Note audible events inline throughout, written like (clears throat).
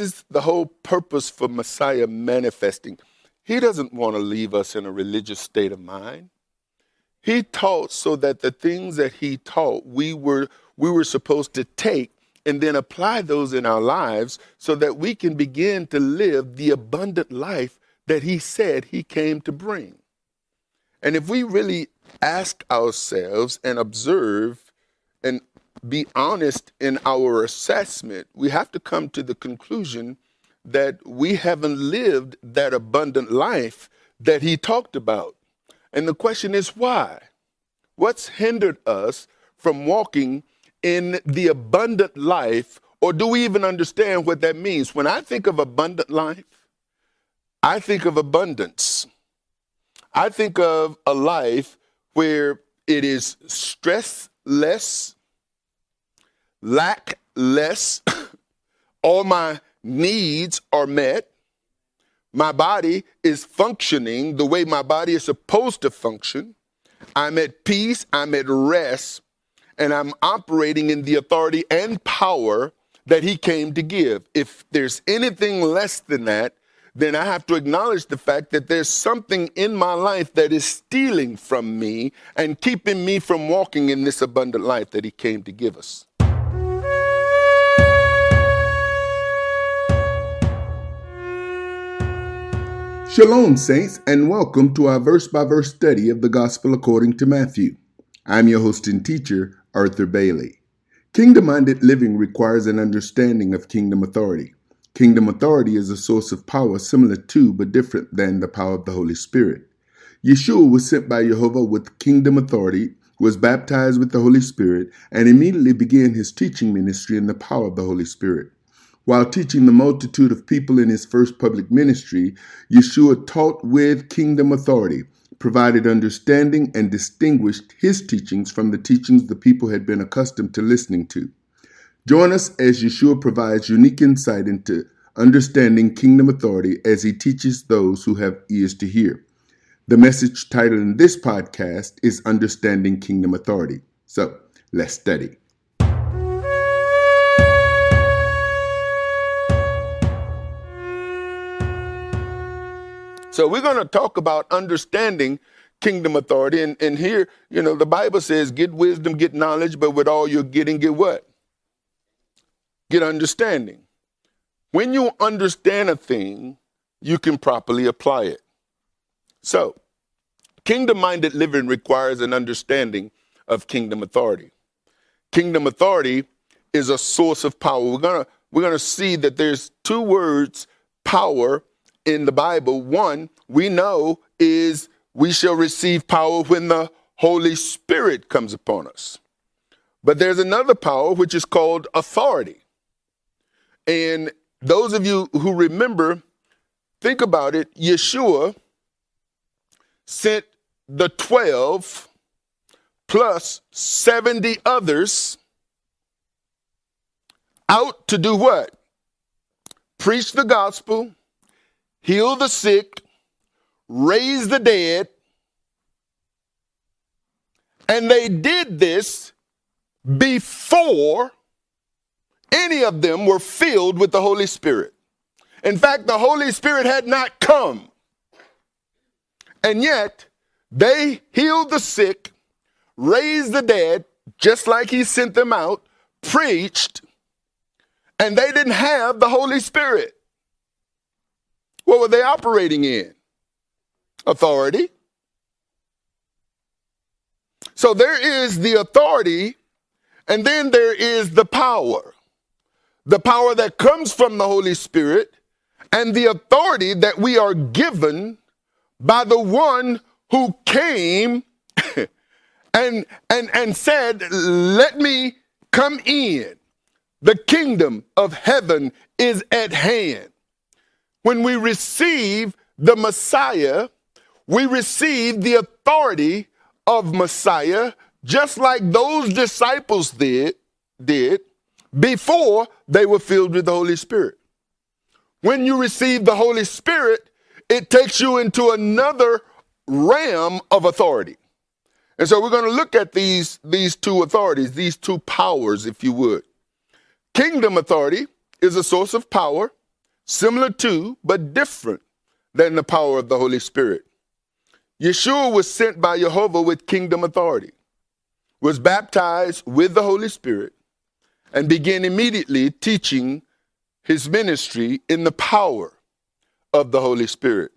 is the whole purpose for Messiah manifesting. He doesn't want to leave us in a religious state of mind. He taught so that the things that he taught, we were we were supposed to take and then apply those in our lives so that we can begin to live the abundant life that he said he came to bring. And if we really ask ourselves and observe and be honest in our assessment, we have to come to the conclusion that we haven't lived that abundant life that he talked about. And the question is why? What's hindered us from walking in the abundant life, or do we even understand what that means? When I think of abundant life, I think of abundance. I think of a life where it is stressless, lack less, (coughs) all my needs are met, my body is functioning the way my body is supposed to function. I'm at peace, I'm at rest, and I'm operating in the authority and power that He came to give. If there's anything less than that, then I have to acknowledge the fact that there's something in my life that is stealing from me and keeping me from walking in this abundant life that He came to give us. Shalom, Saints, and welcome to our verse by verse study of the Gospel according to Matthew. I'm your host and teacher, Arthur Bailey. Kingdom minded living requires an understanding of kingdom authority. Kingdom authority is a source of power similar to but different than the power of the Holy Spirit. Yeshua was sent by Jehovah with kingdom authority, was baptized with the Holy Spirit, and immediately began his teaching ministry in the power of the Holy Spirit. While teaching the multitude of people in his first public ministry, Yeshua taught with kingdom authority, provided understanding, and distinguished his teachings from the teachings the people had been accustomed to listening to. Join us as Yeshua provides unique insight into understanding kingdom authority as he teaches those who have ears to hear. The message titled in this podcast is Understanding Kingdom Authority. So let's study. So we're going to talk about understanding kingdom authority. And, and here, you know, the Bible says, get wisdom, get knowledge, but with all you're getting, get what? Get understanding. When you understand a thing, you can properly apply it. So, kingdom minded living requires an understanding of kingdom authority. Kingdom authority is a source of power. We're going to we're going to see that there's two words, power in the Bible. One, we know is we shall receive power when the Holy Spirit comes upon us. But there's another power which is called authority. And those of you who remember, think about it Yeshua sent the 12 plus 70 others out to do what? Preach the gospel, heal the sick, raise the dead. And they did this before any of them were filled with the Holy Spirit. In fact, the Holy Spirit had not come. And yet, they healed the sick, raised the dead, just like he sent them out, preached, and they didn't have the Holy Spirit. What were they operating in? Authority. So there is the authority, and then there is the power. The power that comes from the Holy Spirit, and the authority that we are given by the one who came (laughs) and and and said, "Let me come in. The kingdom of heaven is at hand." When we receive the Messiah, we receive the authority of Messiah, just like those disciples did, did before they were filled with the Holy Spirit. When you receive the Holy Spirit, it takes you into another realm of authority. And so we're going to look at these, these two authorities, these two powers, if you would. Kingdom authority is a source of power similar to, but different than the power of the Holy Spirit. Yeshua was sent by Jehovah with kingdom authority, was baptized with the Holy Spirit, and began immediately teaching his ministry in the power of the Holy Spirit.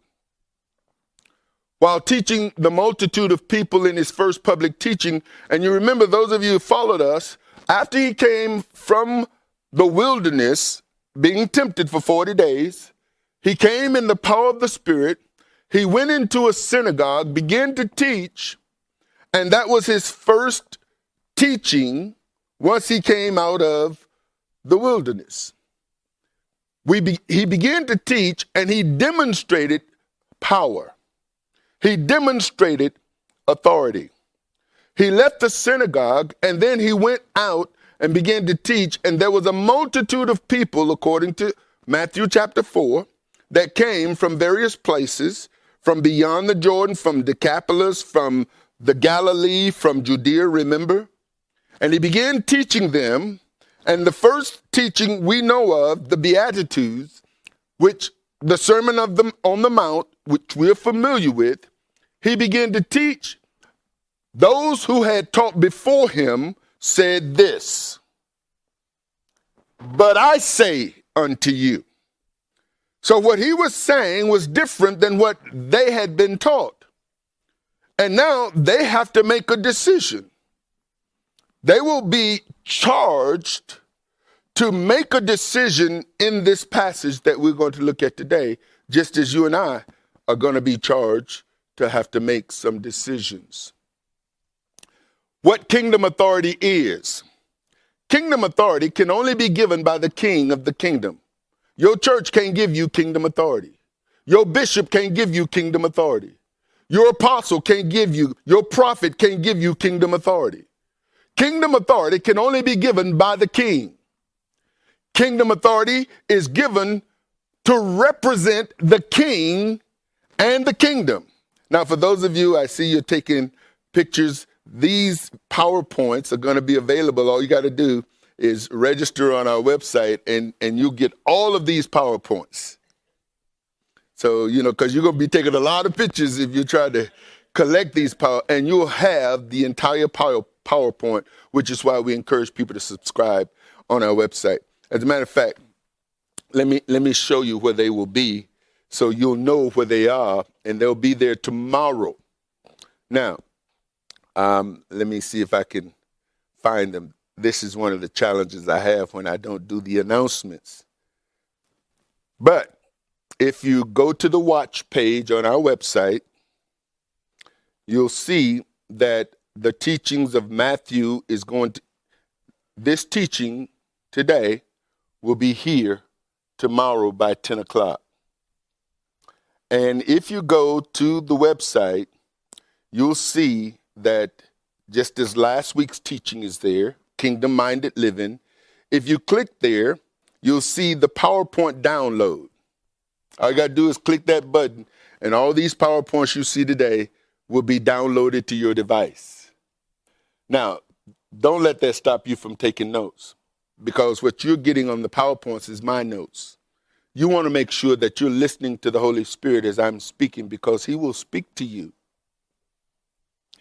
While teaching the multitude of people in his first public teaching, and you remember those of you who followed us, after he came from the wilderness, being tempted for 40 days, he came in the power of the Spirit. He went into a synagogue, began to teach, and that was his first teaching once he came out of the wilderness. We be, he began to teach and he demonstrated power. He demonstrated authority. He left the synagogue and then he went out and began to teach. And there was a multitude of people, according to Matthew chapter 4, that came from various places, from beyond the Jordan, from Decapolis, from the Galilee, from Judea, remember? And he began teaching them. And the first teaching we know of, the Beatitudes, which the Sermon of the, on the Mount, which we're familiar with, he began to teach. Those who had taught before him said this But I say unto you. So what he was saying was different than what they had been taught. And now they have to make a decision. They will be charged to make a decision in this passage that we're going to look at today, just as you and I are going to be charged to have to make some decisions. What kingdom authority is? Kingdom authority can only be given by the king of the kingdom. Your church can't give you kingdom authority. Your bishop can't give you kingdom authority. Your apostle can't give you, your prophet can't give you kingdom authority. Kingdom authority can only be given by the king. Kingdom authority is given to represent the king and the kingdom. Now, for those of you, I see you're taking pictures. These PowerPoints are going to be available. All you got to do is register on our website and, and you'll get all of these PowerPoints. So, you know, because you're going to be taking a lot of pictures if you try to collect these power, and you'll have the entire power, PowerPoint, which is why we encourage people to subscribe on our website. As a matter of fact, let me let me show you where they will be so you'll know where they are, and they'll be there tomorrow. Now, um, let me see if I can find them. This is one of the challenges I have when I don't do the announcements. But if you go to the watch page on our website, you'll see that the teachings of Matthew is going to, this teaching today will be here tomorrow by 10 o'clock. And if you go to the website, you'll see that just as last week's teaching is there, Kingdom Minded Living, if you click there, you'll see the PowerPoint download. All you got to do is click that button, and all these PowerPoints you see today will be downloaded to your device. Now, don't let that stop you from taking notes because what you're getting on the PowerPoints is my notes you want to make sure that you're listening to the Holy Spirit as I'm speaking because He will speak to you.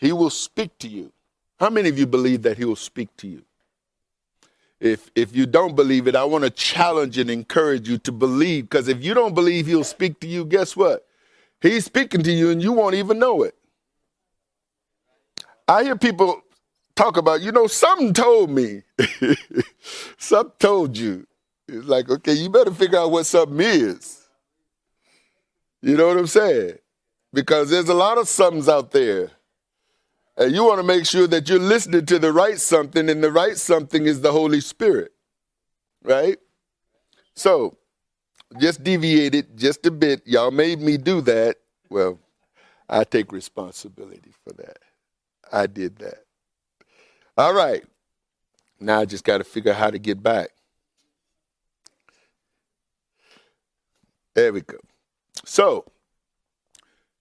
He will speak to you. How many of you believe that He will speak to you? If, if you don't believe it, I want to challenge and encourage you to believe because if you don't believe He'll speak to you, guess what? He's speaking to you and you won't even know it. I hear people talk about, you know, something told me. (laughs) something told you. It's like, okay, you better figure out what something is. You know what I'm saying? Because there's a lot of somethings out there. And you want to make sure that you're listening to the right something, and the right something is the Holy Spirit. Right? So, just deviated just a bit. Y'all made me do that. Well, I take responsibility for that. I did that. All right. Now I just got to figure out how to get back. There we go. So,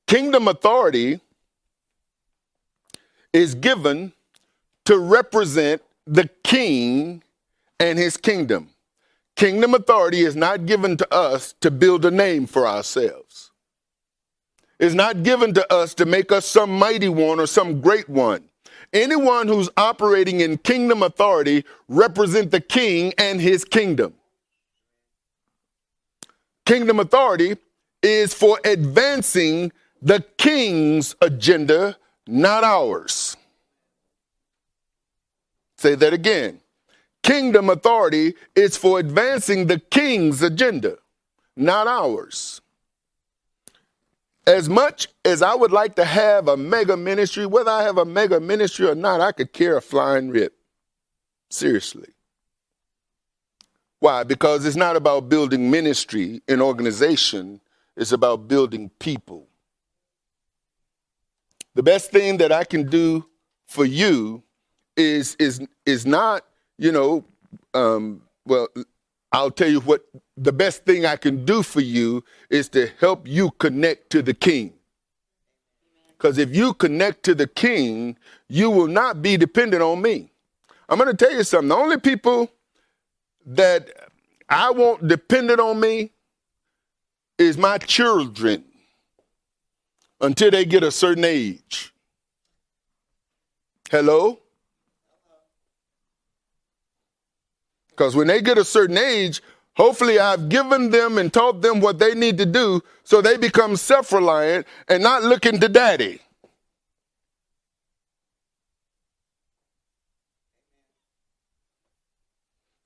kingdom authority is given to represent the king and his kingdom. Kingdom authority is not given to us to build a name for ourselves. It's not given to us to make us some mighty one or some great one. Anyone who's operating in kingdom authority represent the king and his kingdom. Kingdom authority is for advancing the king's agenda, not ours. Say that again. Kingdom authority is for advancing the king's agenda, not ours. As much as I would like to have a mega ministry, whether I have a mega ministry or not, I could care a flying rip. Seriously. Why? Because it's not about building ministry and organization, it's about building people. The best thing that I can do for you is is is not, you know, um, well, I'll tell you what the best thing I can do for you is to help you connect to the king. Because if you connect to the king, you will not be dependent on me. I'm going to tell you something. The only people that I want dependent on me is my children until they get a certain age. Hello? Because when they get a certain age, hopefully I've given them and taught them what they need to do so they become self reliant and not looking to daddy.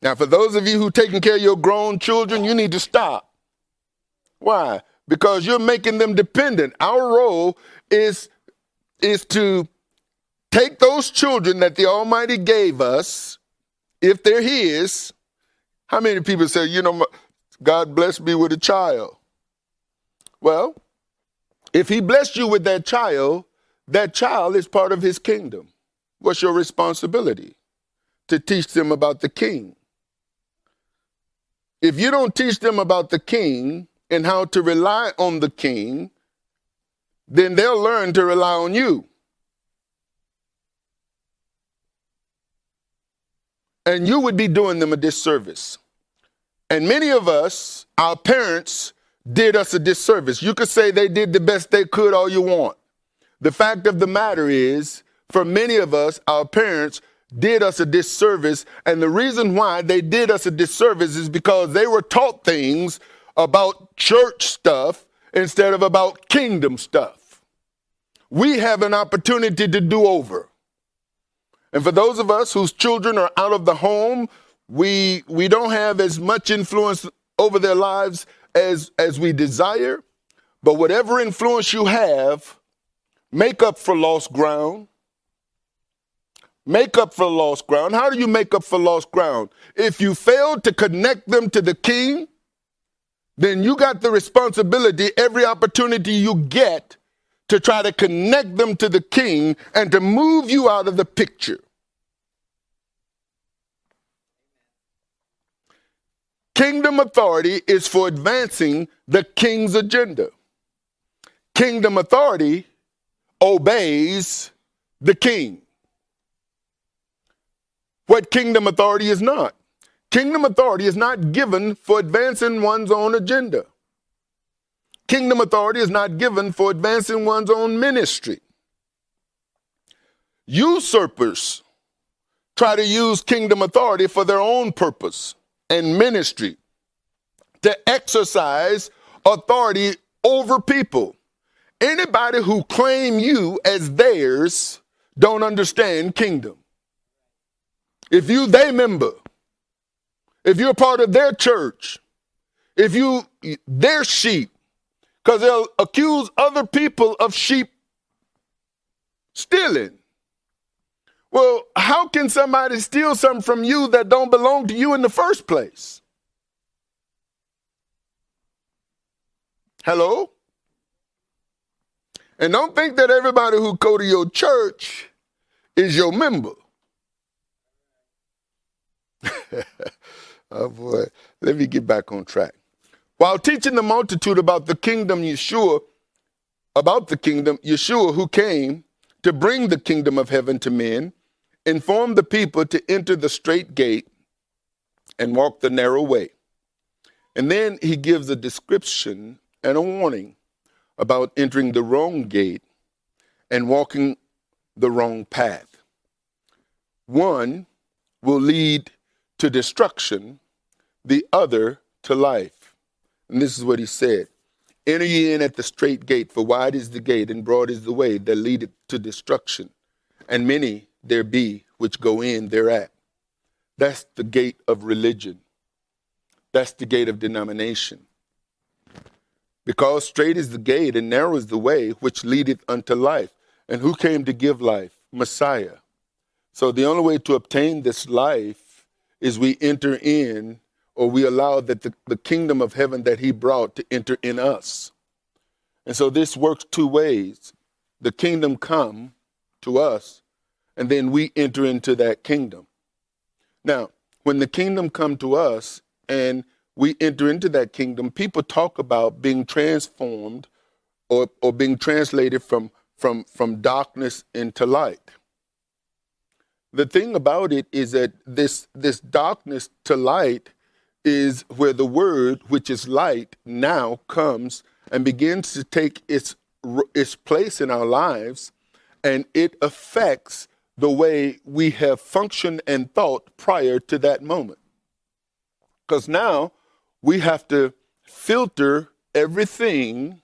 Now, for those of you who taking care of your grown children, you need to stop. Why? Because you're making them dependent. Our role is, is to take those children that the Almighty gave us, if they're His. How many people say, you know, God blessed me with a child? Well, if He blessed you with that child, that child is part of His kingdom. What's your responsibility? To teach them about the King. If you don't teach them about the king and how to rely on the king, then they'll learn to rely on you. And you would be doing them a disservice. And many of us, our parents, did us a disservice. You could say they did the best they could all you want. The fact of the matter is, for many of us, our parents did us a disservice. And the reason why they did us a disservice is because they were taught things about church stuff instead of about kingdom stuff. We have an opportunity to do over. And for those of us whose children are out of the home, we we don't have as much influence over their lives as as we desire. But whatever influence you have, make up for lost ground Make up for lost ground. How do you make up for lost ground? If you fail to connect them to the king, then you got the responsibility every opportunity you get to try to connect them to the king and to move you out of the picture. Kingdom authority is for advancing the king's agenda. Kingdom authority obeys the king what kingdom authority is not. Kingdom authority is not given for advancing one's own agenda. Kingdom authority is not given for advancing one's own ministry. Usurpers try to use kingdom authority for their own purpose and ministry to exercise authority over people. Anybody who claim you as theirs don't understand kingdom. If you they member, if you're part of their church, if you their sheep, because they'll accuse other people of sheep stealing. Well, how can somebody steal something from you that don't belong to you in the first place? Hello? And don't think that everybody who go to your church is your member. (laughs) oh boy, let me get back on track. While teaching the multitude about the kingdom, Yeshua, about the kingdom, Yeshua, who came to bring the kingdom of heaven to men, informed the people to enter the strait gate and walk the narrow way. And then he gives a description and a warning about entering the wrong gate and walking the wrong path. One will lead to destruction, the other to life. And this is what he said Enter ye in at the strait gate, for wide is the gate and broad is the way that leadeth to destruction, and many there be which go in thereat. That's the gate of religion. That's the gate of denomination. Because strait is the gate and narrow is the way which leadeth unto life. And who came to give life? Messiah. So the only way to obtain this life is we enter in or we allow that the, the kingdom of heaven that he brought to enter in us. And so this works two ways. The kingdom come to us, and then we enter into that kingdom. Now, when the kingdom come to us and we enter into that kingdom, people talk about being transformed or, or being translated from, from, from darkness into light. The thing about it is that this, this darkness to light is where the word, which is light, now comes and begins to take its, its place in our lives, and it affects the way we have functioned and thought prior to that moment. Because now we have to filter everything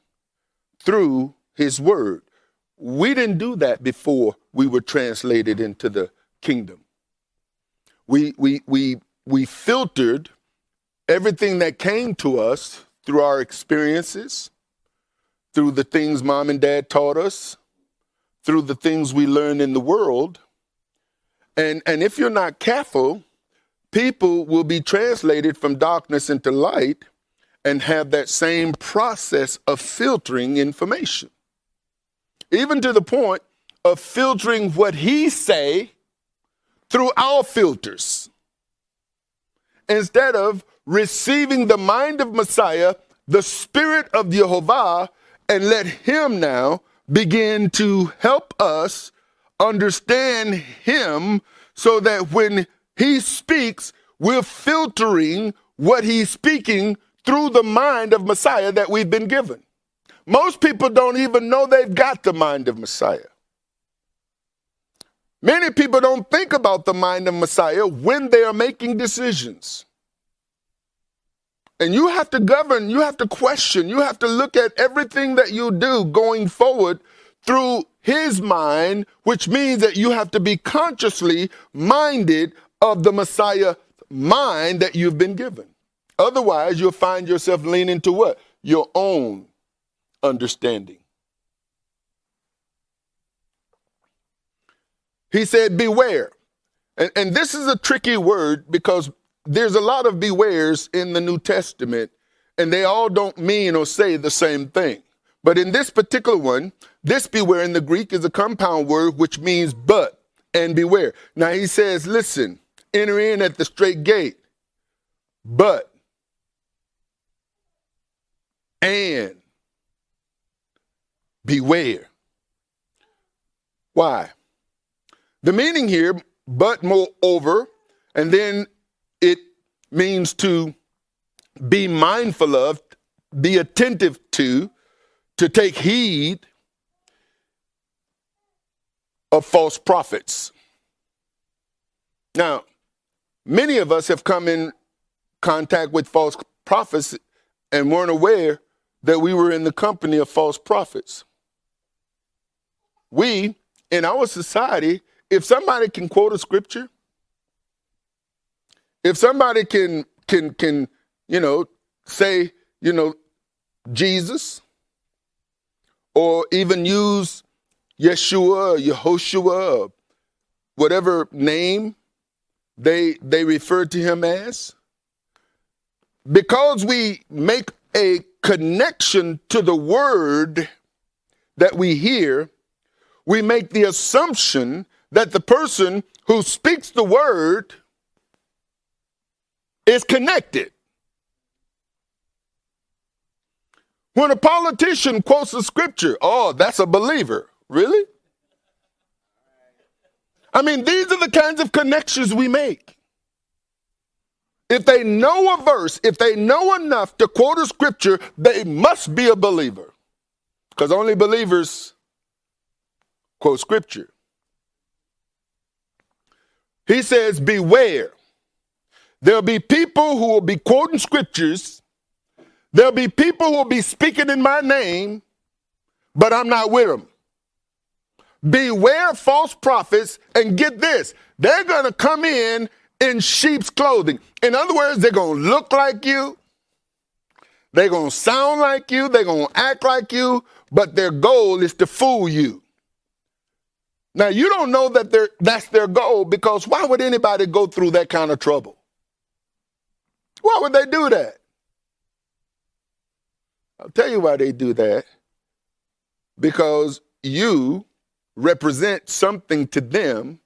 through His Word. We didn't do that before we were translated into the kingdom. We, we, we, we filtered everything that came to us through our experiences, through the things mom and dad taught us, through the things we learned in the world. And, and if you're not careful, people will be translated from darkness into light and have that same process of filtering information. Even to the point of filtering what he say through our filters instead of receiving the mind of Messiah, the spirit of Jehovah, and let him now begin to help us understand him so that when he speaks, we're filtering what he's speaking through the mind of Messiah that we've been given. Most people don't even know they've got the mind of Messiah. Many people don't think about the mind of Messiah when they are making decisions. And you have to govern, you have to question, you have to look at everything that you do going forward through his mind, which means that you have to be consciously minded of the Messiah mind that you've been given. Otherwise, you'll find yourself leaning to what? Your own understanding. He said, Beware. And, and this is a tricky word because there's a lot of bewares in the New Testament, and they all don't mean or say the same thing. But in this particular one, this beware in the Greek is a compound word which means but and beware. Now he says, listen, enter in at the strait gate, but and beware. Why? The meaning here, but moreover, and then it means to be mindful of, be attentive to, to take heed of false prophets. Now, many of us have come in contact with false prophets and weren't aware that we were in the company of false prophets. We, in our society, if somebody can quote a scripture, if somebody can can can you know say you know Jesus or even use Yeshua or Yehoshua or whatever name they they refer to him as because we make a connection to the word that we hear we make the assumption that the person who speaks the word is connected. When a politician quotes a scripture, oh, that's a believer. Really? I mean, these are the kinds of connections we make. If they know a verse, if they know enough to quote a scripture, they must be a believer. Because only believers quote scripture. He says, Beware. There'll be people who will be quoting scriptures. There'll be people who will be speaking in my name, but I'm not with them. Beware false prophets, and get this they're going to come in in sheep's clothing. In other words, they're going to look like you, they're going to sound like you, they're going to act like you, but their goal is to fool you. Now, you don't know that that's their goal because why would anybody go through that kind of trouble? Why would they do that? I'll tell you why they do that. Because you represent something to them,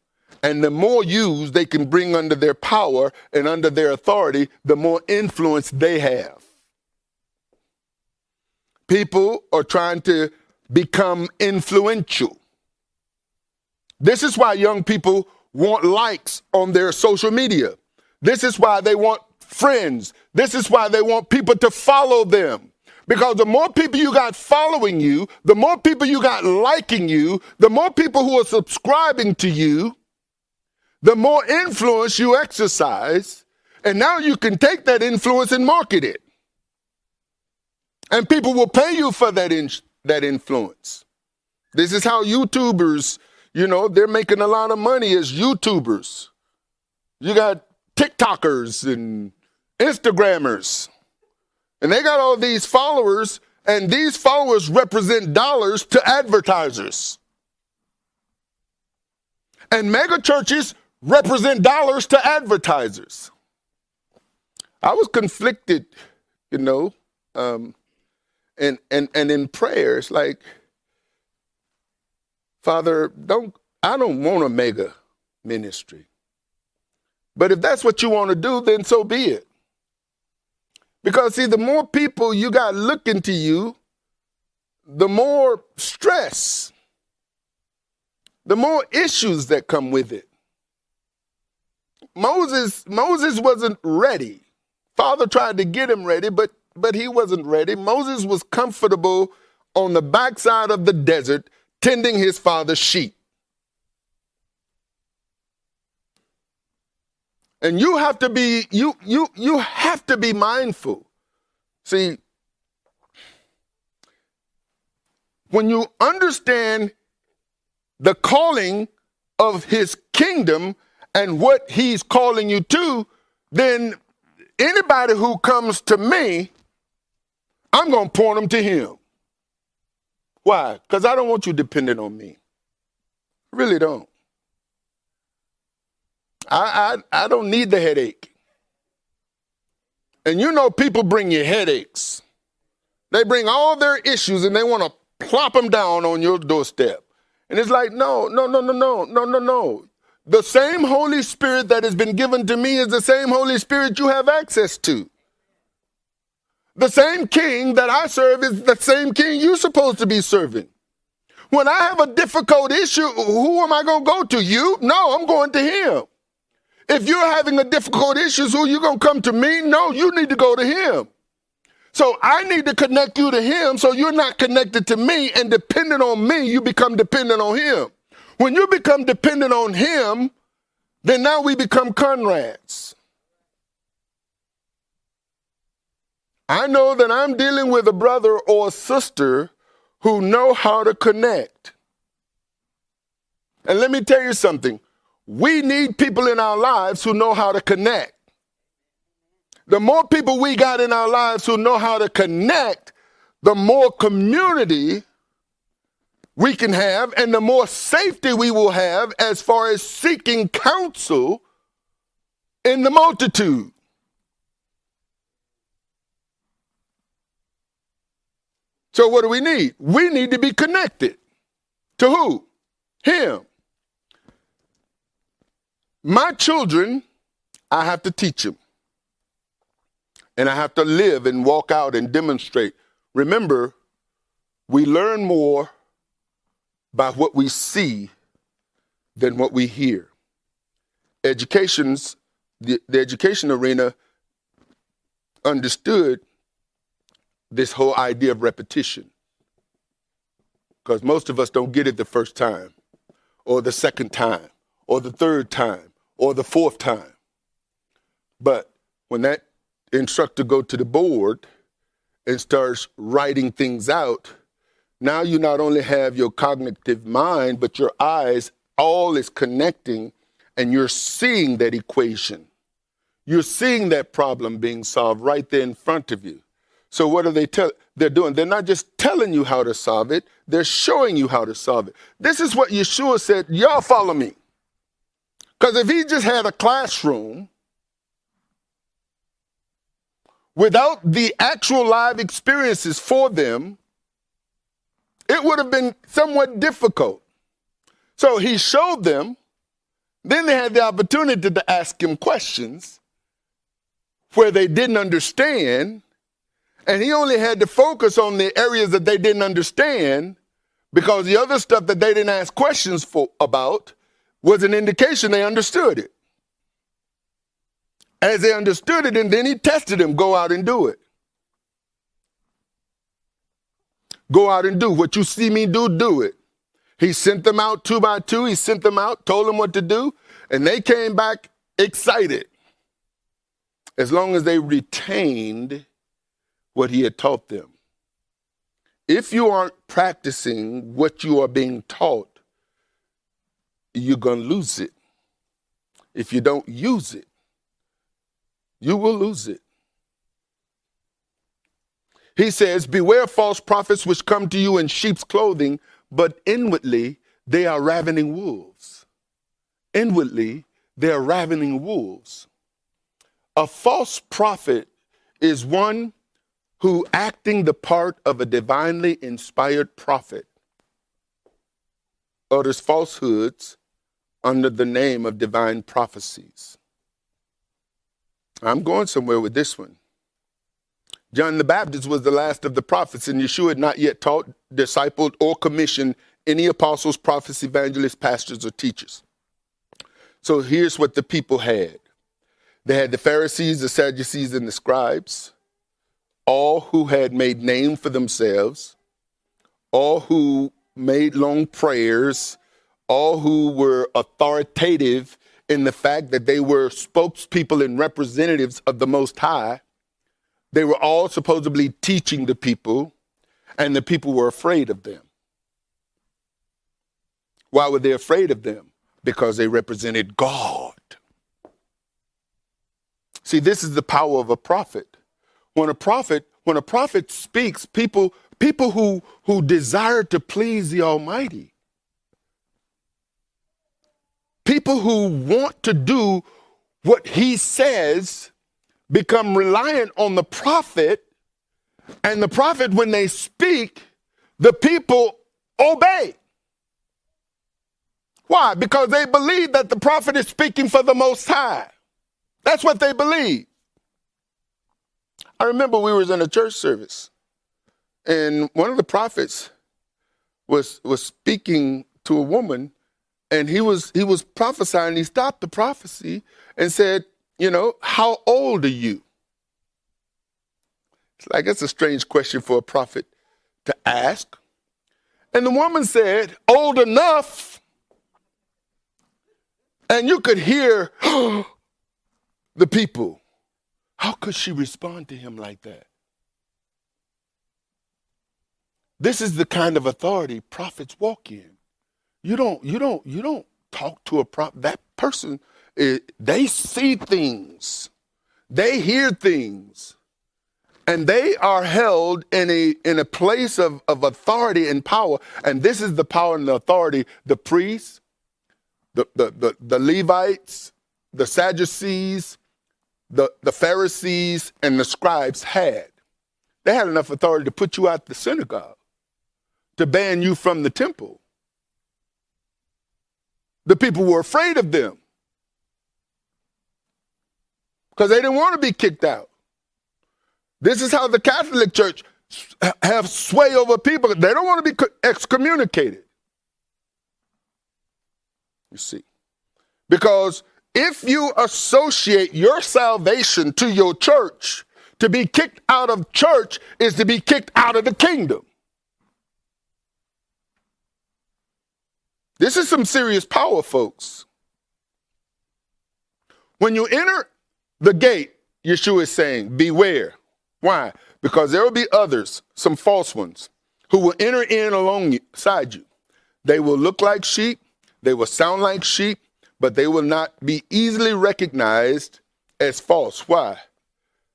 and the more use they can bring under their power and under their authority, the more influence they have. People are trying to become influential. This is why young people want likes on their social media. This is why they want friends. This is why they want people to follow them. Because the more people you got following you, the more people you got liking you, the more people who are subscribing to you, the more influence you exercise. And now you can take that influence and market it. And people will pay you for that, in, that influence. This is how YouTubers, you know, they're making a lot of money as YouTubers. You got TikTokers and Instagrammers and they got all these followers, and these followers represent dollars to advertisers. And mega churches represent dollars to advertisers. I was conflicted, you know, um, and and and in prayers, like, Father, don't I don't want a mega ministry. But if that's what you want to do, then so be it. Because, see, the more people you got looking to you, the more stress, the more issues that come with it. Moses, Moses wasn't ready. Father tried to get him ready, but but he wasn't ready. Moses was comfortable on the backside of the desert tending his father's sheep. And you have to be you you you have to be mindful. See, when you understand the calling of his kingdom and what he's calling you to, then anybody who comes to me, I'm going to point them to him. Why? Because I don't want you dependent on me. I really don't. I, I, I don't need the headache. And you know, people bring you headaches. They bring all their issues and they want to plop them down on your doorstep. And it's like, no, no, no, no, no, no, no, no. The same Holy Spirit that has been given to me is the same Holy Spirit you have access to. The same king that I serve is the same king you're supposed to be serving. When I have a difficult issue, who am I going to go to? You? No, I'm going to him. If you're having a difficult issue, who you gonna come to me? No, you need to go to him. So I need to connect you to him so you're not connected to me and dependent on me, you become dependent on him. When you become dependent on him, then now we become Conrads. I know that I'm dealing with a brother or a sister who know how to connect. And let me tell you something we need people in our lives who know how to connect. The more people we got in our lives who know how to connect, the more community we can have and the more safety we will have as far as seeking counsel in the multitude. So, what do we need? We need to be connected. To who? Him. My children, I have to teach them. And I have to live and walk out and demonstrate. Remember, we learn more by what we see than what we hear. Education's the, the education arena understood this whole idea of repetition. Because most of us don't get it the first time, or the second time, or the third time, or the fourth time. But when that instructor go to the board and starts writing things out, now you not only have your cognitive mind, but your eyes all is connecting and you're seeing that equation. You're seeing that problem being solved right there in front of you. So what are they tell they're doing? They're not just telling you how to solve it, they're showing you how to solve it. This is what Yeshua said, y'all follow me. Because if he just had a classroom without the actual live experiences for them, it would have been somewhat difficult. So he showed them. Then they had the opportunity to ask him questions where they didn't understand. And he only had to focus on the areas that they didn't understand because the other stuff that they didn't ask questions for, about was an indication they understood it. As they understood it, and then he tested them go out and do it. Go out and do what you see me do, do it. He sent them out two by two. He sent them out, told them what to do, and they came back excited. As long as they retained what he had taught them. If you aren't practicing what you are being taught, you're going to lose it. If you don't use it, you will lose it. He says, Beware false prophets which come to you in sheep's clothing, but inwardly they are ravening wolves. Inwardly they are ravening wolves. A false prophet is one who, acting the part of a divinely inspired prophet, utters falsehoods under the name of divine prophecies. I'm going somewhere with this one. John the Baptist was the last of the prophets, and Yeshua had not yet taught, discipled, or commissioned any apostles, prophets, evangelists, pastors, or teachers. So here's what the people had they had the Pharisees, the Sadducees, and the scribes, all who had made name for themselves, all who made long prayers, all who were authoritative in the fact that they were spokespeople and representatives of the Most High they were all supposedly teaching the people, and the people were afraid of them. Why were they afraid of them? Because they represented God. See, this is the power of a prophet. When a prophet, when a prophet speaks, people, people who, who desire to please the Almighty, people who want to do what he says become reliant on the prophet, and the prophet, when they speak, the people obey. Why? Because they believe that the prophet is speaking for the Most High. That's what they believe. I remember we was in a church service, and one of the prophets was was speaking to a woman, and he was he was prophesying. He stopped the prophecy and said, you know, how old are you? It's like it's a strange question for a prophet to ask. And the woman said, old enough. And you could hear (gasps) the people. How could she respond to him like that? This is the kind of authority prophets walk in. You don't, you don't, you don't talk to a prop That person it, they see things, they hear things, and they are held in a in a place of, of authority and power. And this is the power and the authority the priests, the, the, the, the Levites, the Sadducees, the, the Pharisees, and the scribes had. They had enough authority to put you out the synagogue, to ban you from the temple. The people were afraid of them because they didn't want to be kicked out. This is how the Catholic Church have sway over people. They don't want to be excommunicated. You see. Because if you associate your salvation to your church, To be kicked out of church is to be kicked out of the kingdom. This is some serious power, folks. When you enter the gate, Yeshua is saying, Beware. Why? Because there will be others, some false ones, who will enter in alongside you. They will look like sheep, they will sound like sheep, but they will not be easily recognized as false. Why?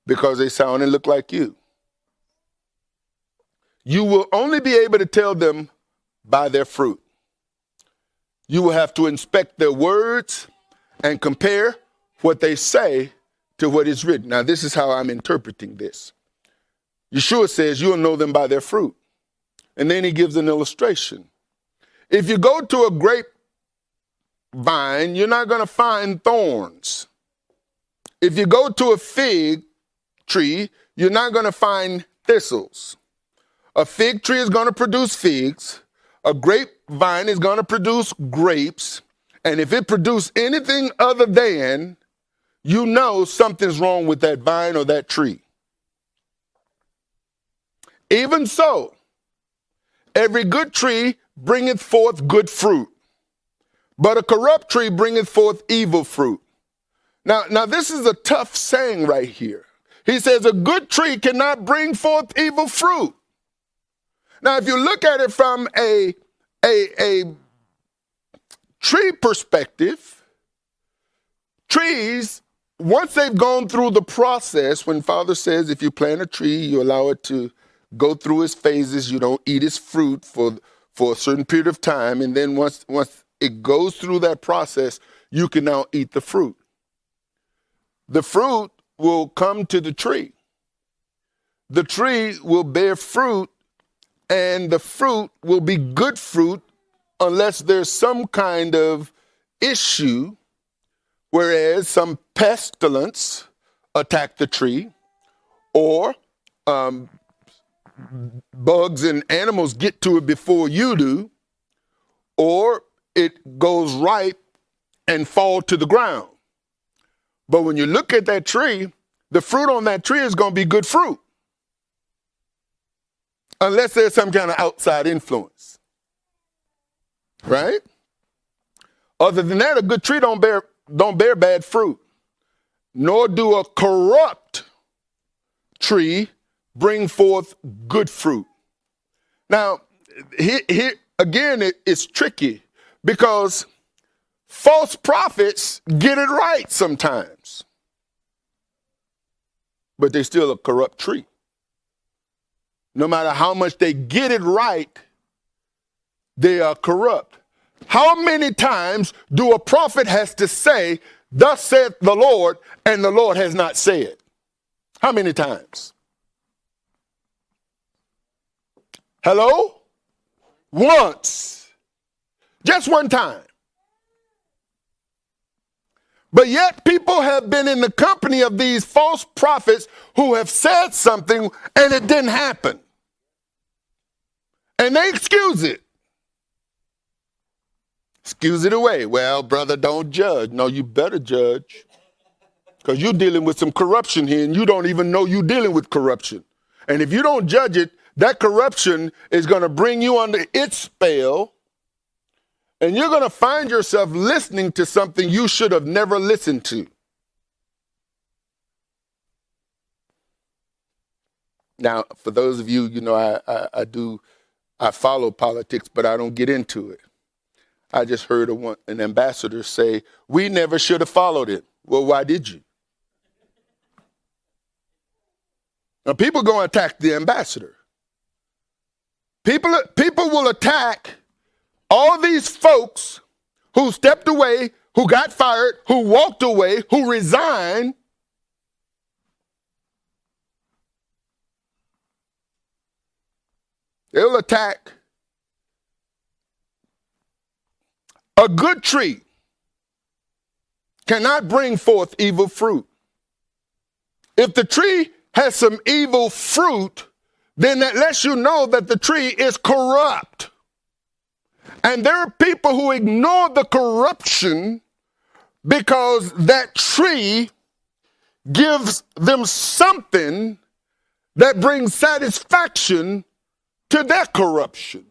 Because they sound and look like you. You will only be able to tell them by their fruit. You will have to inspect their words and compare what they say to what is written. Now, this is how I'm interpreting this. Yeshua says, You'll know them by their fruit. And then he gives an illustration. If you go to a grape vine, you're not going to find thorns. If you go to a fig tree, you're not going to find thistles. A fig tree is going to produce figs. A grapevine is going to produce grapes. And if it produces anything other than, you know something's wrong with that vine or that tree. Even so, every good tree bringeth forth good fruit, but a corrupt tree bringeth forth evil fruit. Now, now this is a tough saying right here. He says a good tree cannot bring forth evil fruit. Now, if you look at it from a, a, a tree perspective, trees, once they've gone through the process, when Father says if you plant a tree, you allow it to go through its phases, you don't eat its fruit for for a certain period of time, and then once once it goes through that process, you can now eat the fruit. The fruit will come to the tree. The tree will bear fruit, and the fruit will be good fruit unless there's some kind of issue, whereas some pestilence attack the tree, or um, bugs and animals get to it before you do, or it goes ripe and fall to the ground. But when you look at that tree, the fruit on that tree is going to be good fruit. Unless there's some kind of outside influence. Right? Other than that, a good tree don't bear don't bear bad fruit. Nor do a corrupt tree bring forth good fruit. Now, here, here again, it, it's tricky because false prophets get it right sometimes, but they're still a corrupt tree. No matter how much they get it right, they are corrupt. How many times do a prophet has to say, Thus saith the Lord, and the Lord has not said? How many times? Hello? Once. Just one time. But yet, people have been in the company of these false prophets who have said something and it didn't happen. And they excuse it. Excuse it away. Well, brother, don't judge. No, you better judge. Because you're dealing with some corruption here and you don't even know you're dealing with corruption. And if you don't judge it, that corruption is going to bring you under its spell. And you're going to find yourself listening to something you should have never listened to. Now, for those of you, you know, I, I, I do, I follow politics, but I don't get into it. I just heard one, an ambassador say, We never should have followed it. Well, why did you? Now, people going to attack the ambassador. People, people will attack all these folks who stepped away, who got fired, who walked away, who resigned. They'll attack a good tree cannot bring forth evil fruit. If the tree has some evil fruit, then that lets you know that the tree is corrupt. And there are people who ignore the corruption because that tree gives them something that brings satisfaction to their corruption.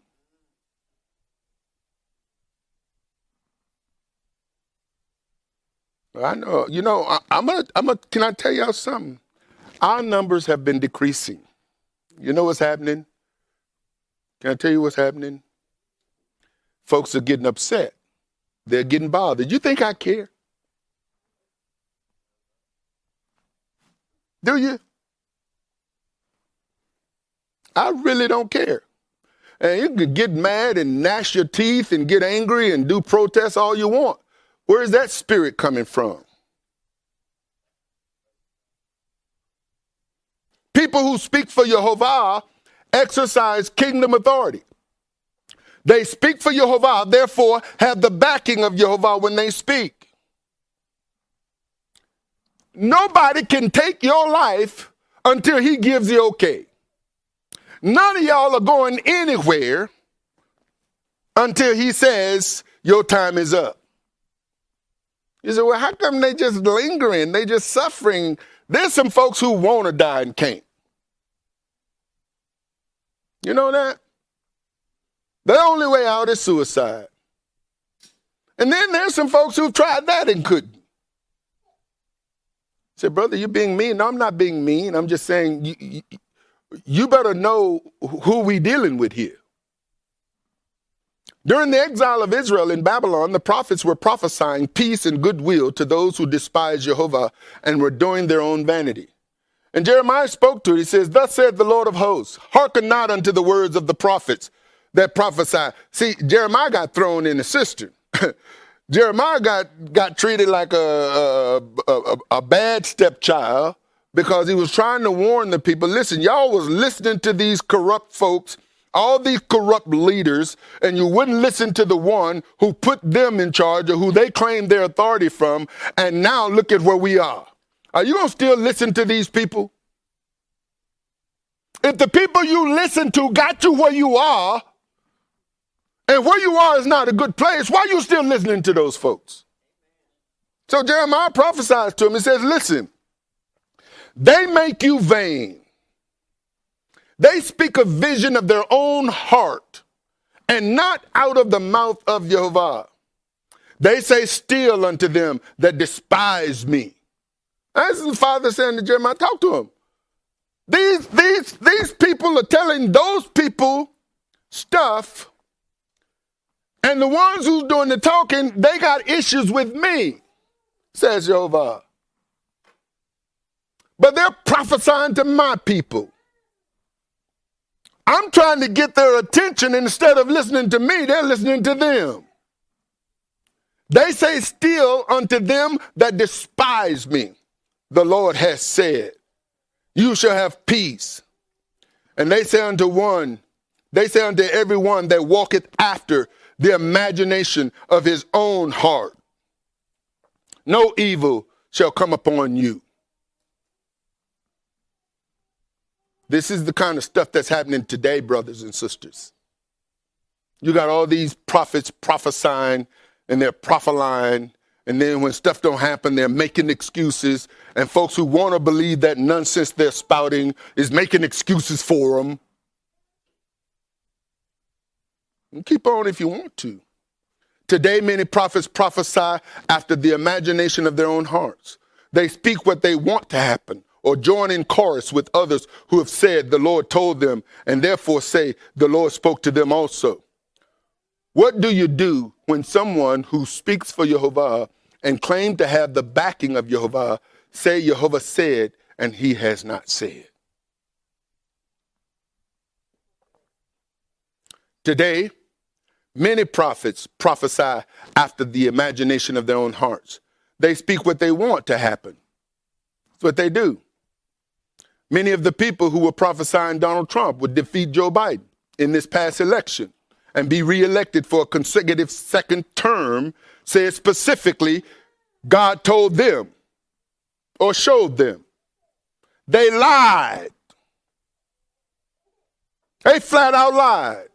I know, you know, I, am gonna, I'm gonna, can I tell y'all something? Our numbers have been decreasing. You know what's happening? Can I tell you what's happening? Folks are getting upset. They're getting bothered. You think I care? Do you? I really don't care. And you can get mad and gnash your teeth and get angry and do protests all you want. Where is that spirit coming from? People who speak for Jehovah exercise kingdom authority. They speak for Jehovah, therefore have the backing of Jehovah when they speak. Nobody can take your life until he gives the okay. None of y'all are going anywhere until he says your time is up. You say, well, how come they just lingering? They just suffering. There's some folks who want to die and can't. You know that? The only way out is suicide. And then there's some folks who've tried that and couldn't. Say, brother, you're being mean. No, I'm not being mean. I'm just saying you, you, you better know who we dealing with here. During the exile of Israel in Babylon, the prophets were prophesying peace and goodwill to those who despised Jehovah and were doing their own vanity. And Jeremiah spoke to it. He says, Thus said the Lord of hosts, hearken not unto the words of the prophets that prophesied. See, Jeremiah got thrown in the cistern. (laughs) Jeremiah got, got treated like a, a, a, a bad stepchild because he was trying to warn the people listen, y'all was listening to these corrupt folks, all these corrupt leaders, and you wouldn't listen to the one who put them in charge or who they claimed their authority from. And now look at where we are. Are you going to still listen to these people? If the people you listen to got you where you are, and where you are is not a good place, why are you still listening to those folks? So Jeremiah prophesies to him and says, Listen, they make you vain. They speak a vision of their own heart and not out of the mouth of Jehovah. They say, Still unto them that despise me. That's the father saying to Jeremiah, talk to him. These, these, these people are telling those people stuff, and the ones who's doing the talking, they got issues with me, says Jehovah. But they're prophesying to my people. I'm trying to get their attention instead of listening to me, they're listening to them. They say, Still unto them that despise me the Lord has said, You shall have peace. And they say unto one, they say unto every one that walketh after the imagination of his own heart, No evil shall come upon you. This is the kind of stuff that's happening today, brothers and sisters. You got all these prophets prophesying and they're prophesying and then when stuff don't happen, they're making excuses. And folks who want to believe that nonsense they're spouting is making excuses for them. And keep on if you want to. Today, many prophets prophesy after the imagination of their own hearts. They speak what they want to happen or join in chorus with others who have said the Lord told them and therefore say the Lord spoke to them also. What do you do when someone who speaks for Jehovah and claim to have the backing of Jehovah say Jehovah said and he has not said. Today, many prophets prophesy after the imagination of their own hearts. They speak what they want to happen. That's what they do. Many of the people who were prophesying Donald Trump would defeat Joe Biden in this past election and be reelected for a consecutive second term said specifically God told them or showed them. They lied. They flat out lied.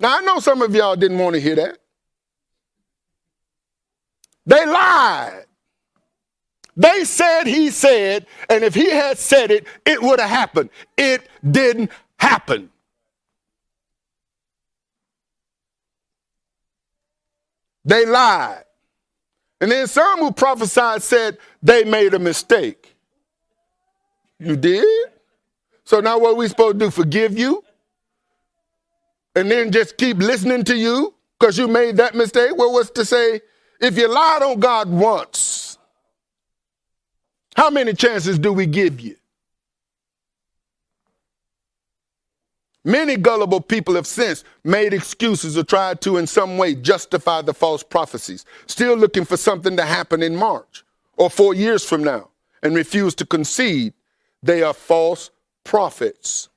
Now, I know some of y'all didn't want to hear that. They lied. They said he said, and if he had said it, it would have happened. It didn't happen. They lied. And then some who prophesied said they made a mistake. You did? So now what are we supposed to do? Forgive you? And then just keep listening to you because you made that mistake? Well, what's to say if you lied on God once, how many chances do we give you? Many gullible people have since made excuses or tried to, in some way, justify the false prophecies, still looking for something to happen in March or four years from now, and refuse to concede they are false prophets.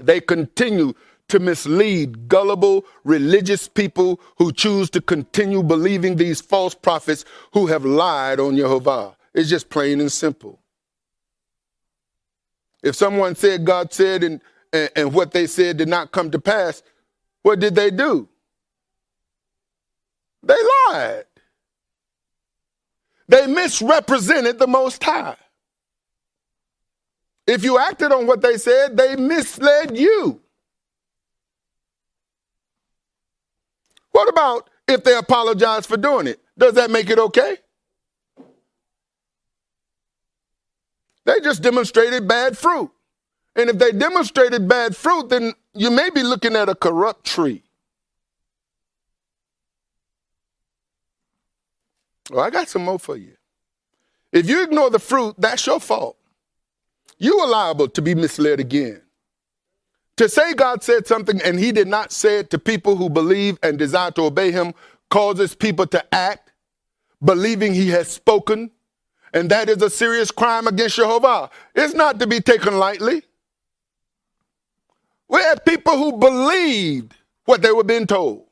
They continue to mislead gullible religious people who choose to continue believing these false prophets who have lied on Jehovah. It's just plain and simple. If someone said God said and, and, and what they said did not come to pass, what did they do? They lied. They misrepresented the Most High. If you acted on what they said, they misled you. What about if they apologize for doing it? Does that make it okay? They just demonstrated bad fruit. And if they demonstrated bad fruit, then you may be looking at a corrupt tree. Well, I got some more for you. If you ignore the fruit, that's your fault. You are liable to be misled again. To say God said something and he did not say it to people who believe and desire to obey him causes people to act believing he has spoken and that is a serious crime against Jehovah. It's not to be taken lightly. We had people who believed what they were being told,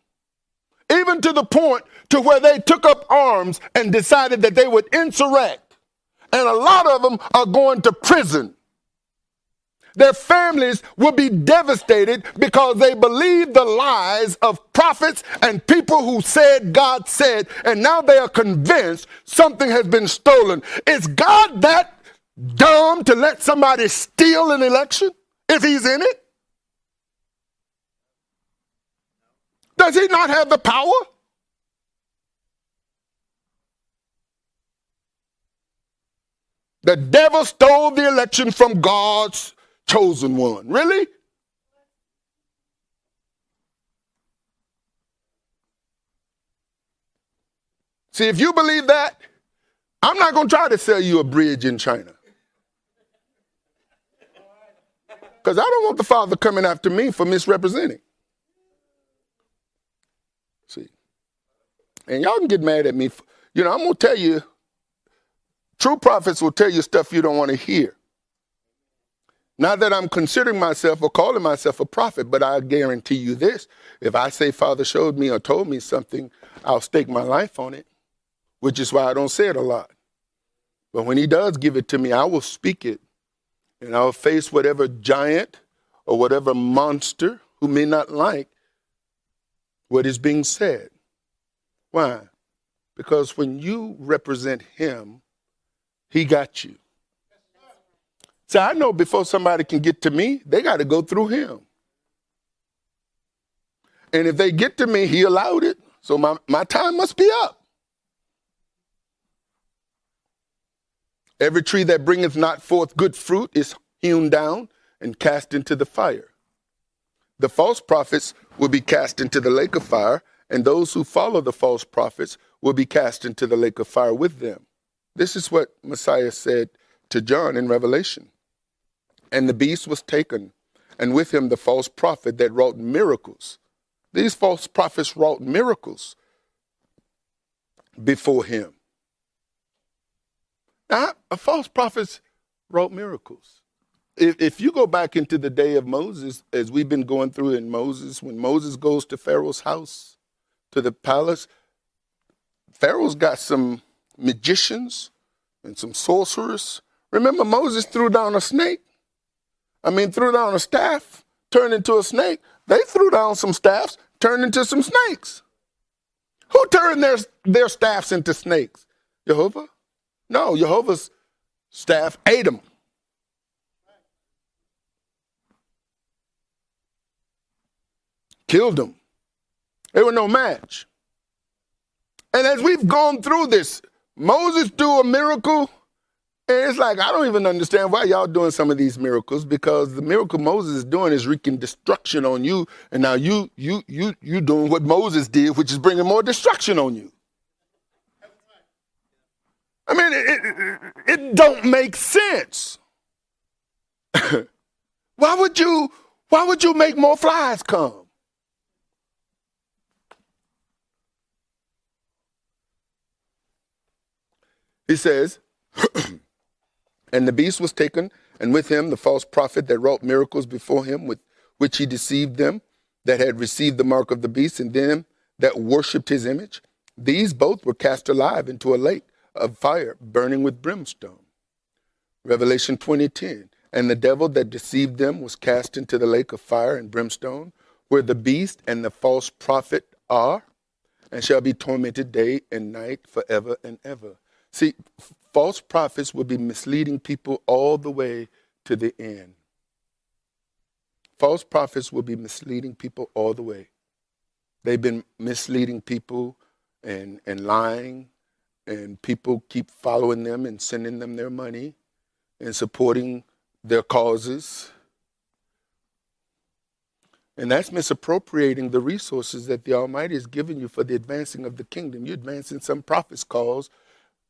even to the point to where they took up arms and decided that they would insurrect. And a lot of them are going to prison their families will be devastated because they believe the lies of prophets and people who said God said, and now they are convinced something has been stolen. Is God that dumb to let somebody steal an election if he's in it? Does he not have the power? The devil stole the election from God's chosen one. Really? See, if you believe that, I'm not going to try to sell you a bridge in China. Because I don't want the Father coming after me for misrepresenting. See? And y'all can get mad at me. You know, I'm going to tell you, true prophets will tell you stuff you don't want to hear. Not that I'm considering myself or calling myself a prophet, but I guarantee you this. If I say Father showed me or told me something, I'll stake my life on it, which is why I don't say it a lot. But when he does give it to me, I will speak it. And I'll face whatever giant or whatever monster who may not like what is being said. Why? Because when you represent him, he got you. So I know before somebody can get to me, they got to go through him. And if they get to me, he allowed it. So my, my time must be up. Every tree that bringeth not forth good fruit is hewn down and cast into the fire. The false prophets will be cast into the lake of fire, and those who follow the false prophets will be cast into the lake of fire with them. This is what Messiah said to John in Revelation. And the beast was taken, and with him the false prophet that wrought miracles. These false prophets wrought miracles before him. Now, false prophets wrought miracles. If, if you go back into the day of Moses, as we've been going through in Moses, when Moses goes to Pharaoh's house, to the palace, Pharaoh's got some magicians and some sorcerers. Remember, Moses threw down a snake? I mean, threw down a staff, turned into a snake. They threw down some staffs, turned into some snakes. Who turned their, their staffs into snakes? Jehovah? No, Jehovah's staff ate them. Killed them. They were no match. And as we've gone through this, Moses do a miracle, it's like I don't even understand why y'all doing some of these miracles because the miracle Moses is doing is wreaking destruction on you, and now you you you you doing what Moses did, which is bringing more destruction on you. I mean, it, it, it don't make sense. (laughs) why would you why would you make more flies come? He says, (clears throat) And the beast was taken, and with him the false prophet that wrought miracles before him, with which he deceived them that had received the mark of the beast, and them that worshipped his image. These both were cast alive into a lake of fire, burning with brimstone. Revelation 20:10. And the devil that deceived them was cast into the lake of fire and brimstone, where the beast and the false prophet are, and shall be tormented day and night forever and ever. See, false prophets will be misleading people all the way to the end. False prophets will be misleading people all the way. They've been misleading people and, and lying, and people keep following them and sending them their money and supporting their causes. And that's misappropriating the resources that the Almighty has given you for the advancing of the kingdom. You're advancing some prophet's cause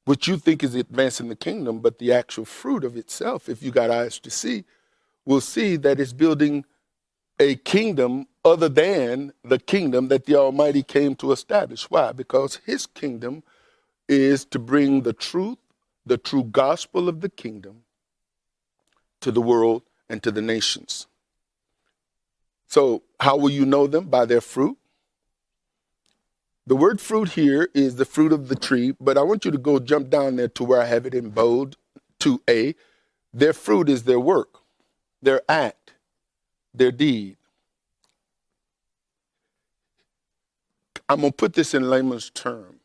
what you think is advancing the kingdom, but the actual fruit of itself, if you got eyes to see, will see that it's building a kingdom other than the kingdom that the Almighty came to establish. Why? Because his kingdom is to bring the truth, the true gospel of the kingdom to the world and to the nations. So, how will you know them? By their fruit. The word fruit here is the fruit of the tree, but I want you to go jump down there to where I have it in bold, to A. Their fruit is their work, their act, their deed. I'm going to put this in layman's term.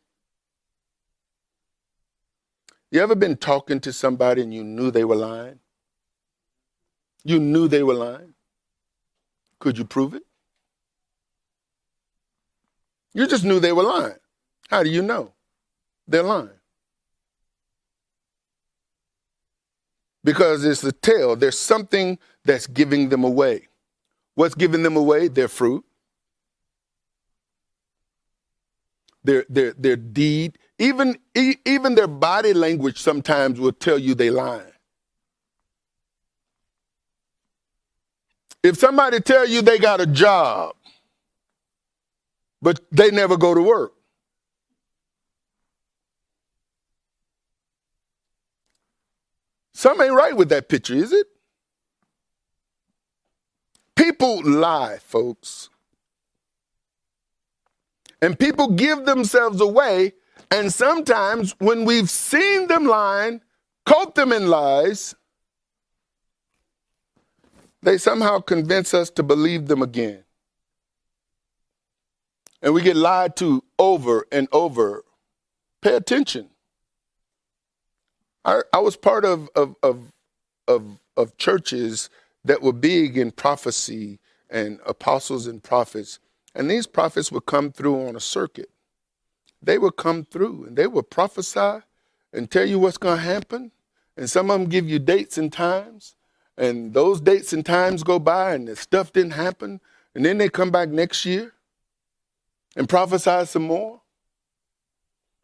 You ever been talking to somebody and you knew they were lying? You knew they were lying? Could you prove it? You just knew they were lying. How do you know they're lying? Because it's a tell. There's something that's giving them away. What's giving them away? Their fruit, their their their deed, even even their body language sometimes will tell you they lying. If somebody tell you they got a job but they never go to work. Something ain't right with that picture, is it? People lie, folks. And people give themselves away. And sometimes when we've seen them lying, caught them in lies, they somehow convince us to believe them again. And we get lied to over and over. Pay attention. I, I was part of, of, of, of, of churches that were big in prophecy and apostles and prophets. And these prophets would come through on a circuit. They would come through and they would prophesy and tell you what's going to happen. And some of them give you dates and times. And those dates and times go by and the stuff didn't happen. And then they come back next year and prophesy some more.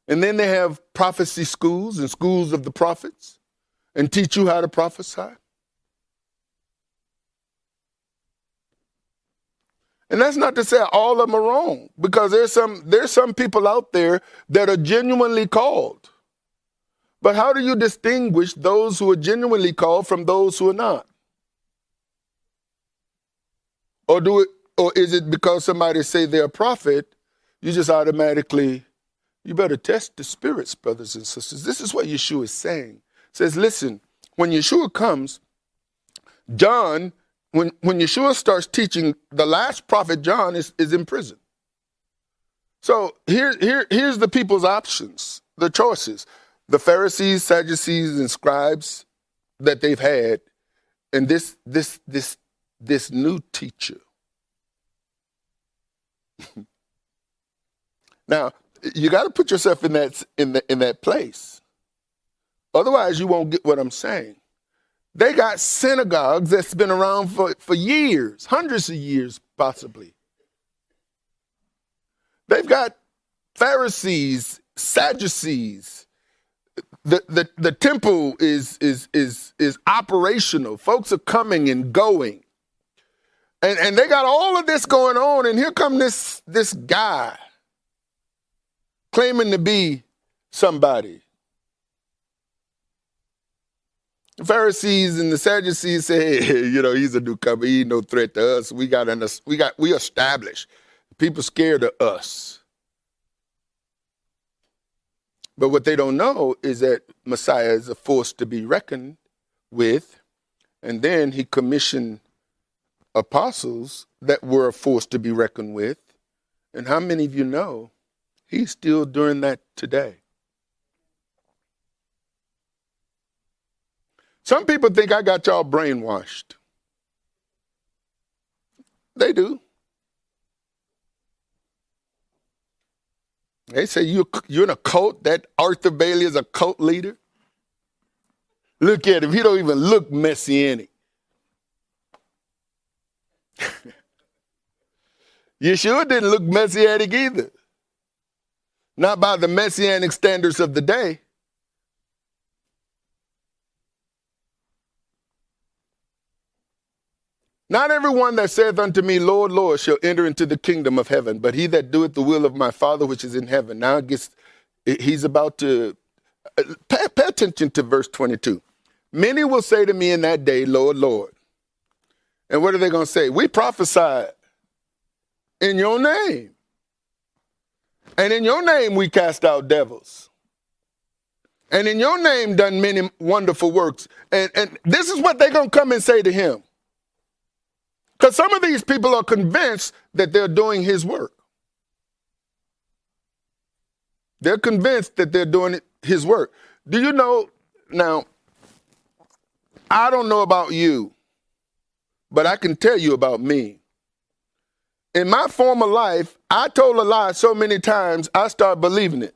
And then they have prophecy schools and schools of the prophets and teach you how to prophesy. And that's not to say all of them are wrong, because there's some there's some people out there that are genuinely called. But how do you distinguish those who are genuinely called from those who are not? Or do it or is it because somebody say they're a prophet you just automatically, you better test the spirits, brothers and sisters. This is what Yeshua is saying. says, listen, when Yeshua comes, John, when, when Yeshua starts teaching, the last prophet John is, is in prison. So here, here, here's the people's options, the choices. the Pharisees, Sadducees, and scribes that they've had, and this this this this new teacher. (laughs) now, you got to put yourself in that in the, in that place. Otherwise, you won't get what I'm saying. They got synagogues that's been around for, for years, hundreds of years, possibly. They've got Pharisees, Sadducees. The, the, the temple is, is, is, is operational. Folks are coming and going. And, and they got all of this going on, and here come this, this guy claiming to be somebody. The Pharisees and the Sadducees say, hey, (laughs) you know, he's a newcomer. He no threat to us. We got an, we got we established. People scared of us. But what they don't know is that Messiah is a force to be reckoned with. And then he commissioned apostles that were a force to be reckoned with. And how many of you know he's still doing that today? Some people think I got y'all brainwashed. They do. They say you, you're in a cult, that Arthur Bailey is a cult leader. Look at him, he don't even look messianic. (laughs) Yeshua didn't look messianic either. Not by the messianic standards of the day. Not everyone that saith unto me, Lord, Lord, shall enter into the kingdom of heaven, but he that doeth the will of my Father which is in heaven. Now it gets, he's about to uh, pay, pay attention to verse 22. Many will say to me in that day, Lord, Lord. And what are they going to say? We prophesied in your name. And in your name we cast out devils. And in your name done many wonderful works. And, and this is what they're going to come and say to him. Because some of these people are convinced that they're doing his work. They're convinced that they're doing his work. Do you know? Now, I don't know about you, but I can tell you about me. In my former life, I told a lie so many times, I start believing it.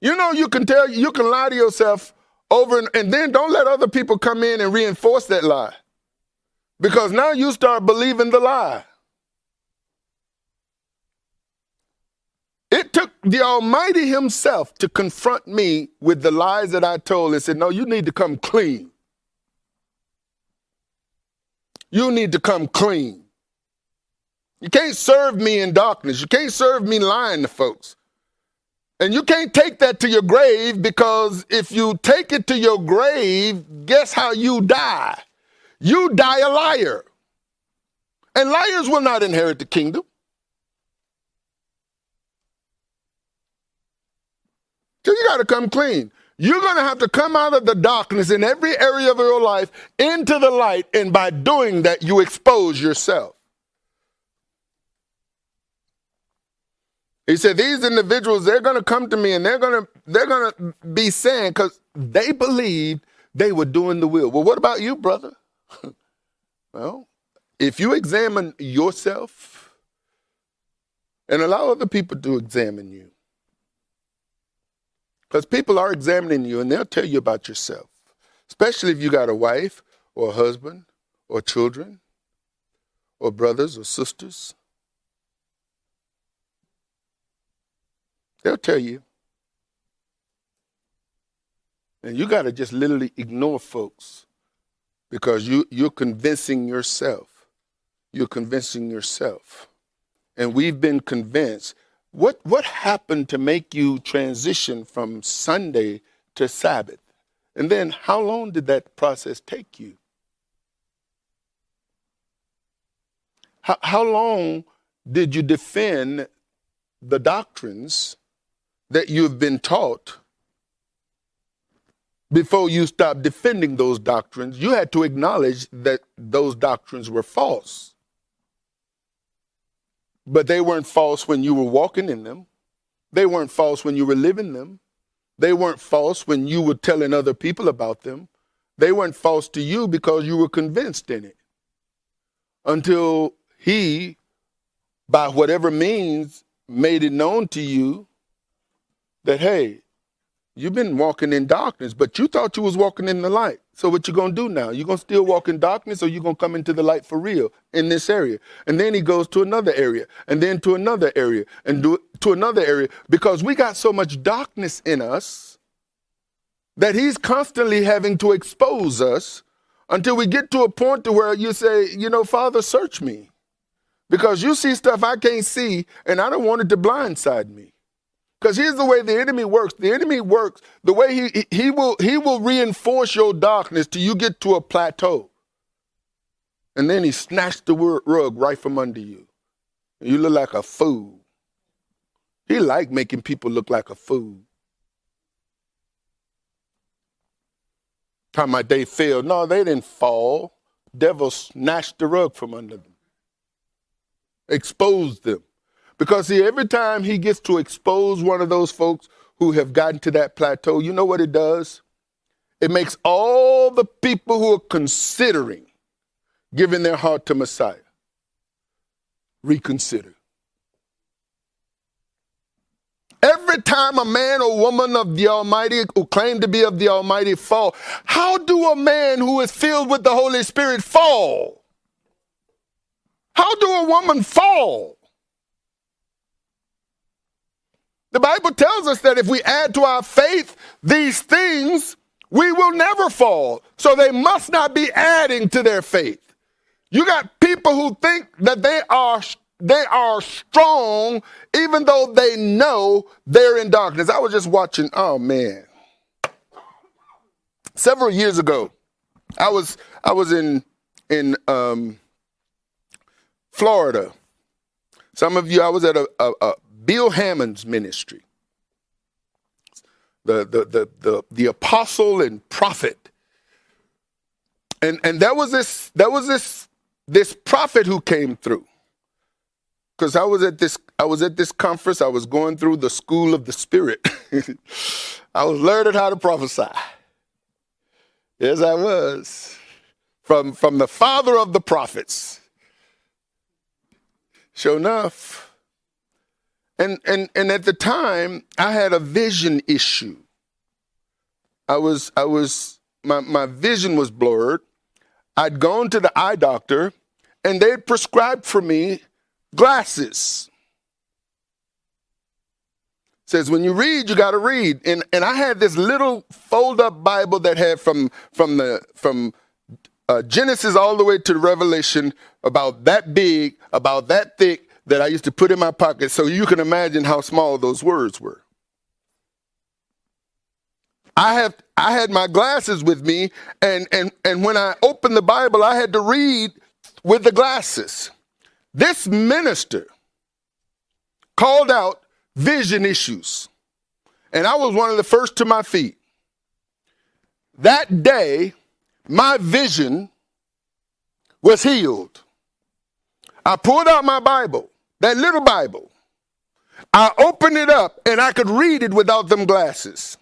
You know, you can tell, you can lie to yourself over and, and then don't let other people come in and reinforce that lie. Because now you start believing the lie. It took the Almighty Himself to confront me with the lies that I told and said, No, you need to come clean. You need to come clean. You can't serve me in darkness. You can't serve me lying to folks. And you can't take that to your grave because if you take it to your grave, guess how you die? You die a liar. And liars will not inherit the kingdom. So you got to come clean. You're going to have to come out of the darkness in every area of your life into the light. And by doing that, you expose yourself. He said, these individuals, they're going to come to me and they're going to, they're going to be saying, because they believed they were doing the will. Well, what about you, brother? (laughs) well, if you examine yourself and allow other people to examine you, because people are examining you and they'll tell you about yourself, especially if you got a wife or a husband or children or brothers or sisters They'll tell you. And you got to just literally ignore folks because you, you're convincing yourself. You're convincing yourself. And we've been convinced. What, what happened to make you transition from Sunday to Sabbath? And then how long did that process take you? How, how long did you defend the doctrines that you've been taught before you stopped defending those doctrines, you had to acknowledge that those doctrines were false. But they weren't false when you were walking in them. They weren't false when you were living them. They weren't false when you were telling other people about them. They weren't false to you because you were convinced in it. Until he, by whatever means, made it known to you that, hey, you've been walking in darkness, but you thought you was walking in the light. So what you gonna do now? You gonna still walk in darkness, or you gonna come into the light for real in this area? And then he goes to another area, and then to another area, and do, to another area, because we got so much darkness in us that he's constantly having to expose us until we get to a point to where you say, you know, Father, search me, because you see stuff I can't see, and I don't want it to blindside me. Because here's the way the enemy works. The enemy works the way he he will he will reinforce your darkness till you get to a plateau. And then he snatched the rug right from under you. You look like a fool. He like making people look like a fool. Time my day failed. No, they didn't fall. Devil snatched the rug from under them. Exposed them. Because see, every time he gets to expose one of those folks who have gotten to that plateau, you know what it does? It makes all the people who are considering giving their heart to Messiah reconsider. Every time a man or woman of the Almighty who claim to be of the Almighty fall, how do a man who is filled with the Holy Spirit fall? How do a woman fall? The Bible tells us that if we add to our faith these things, we will never fall. So they must not be adding to their faith. You got people who think that they are they are strong even though they know they're in darkness. I was just watching, oh man. Several years ago, I was I was in in um, Florida. Some of you, I was at a, a, a Bill Hamon's ministry, the, the, the, the, the apostle and prophet. And, and that was this, that was this, this prophet who came through. Because I was at this, I was at this conference, I was going through the school of the spirit. (laughs) I was learning how to prophesy. Yes, I was. From, from the father of the prophets. Sure enough, and, and, and at the time, I had a vision issue. I was, I was, my, my vision was blurred. I'd gone to the eye doctor and they'd prescribed for me glasses. says when you read, you got to read. And, and I had this little fold up Bible that had from, from the, from uh, Genesis all the way to Revelation about that big, about that thick, that I used to put in my pocket so you can imagine how small those words were. I have I had my glasses with me and and and when I opened the Bible I had to read with the glasses. This minister called out vision issues. And I was one of the first to my feet. That day my vision was healed. I pulled out my Bible that little Bible. I opened it up and I could read it without them glasses.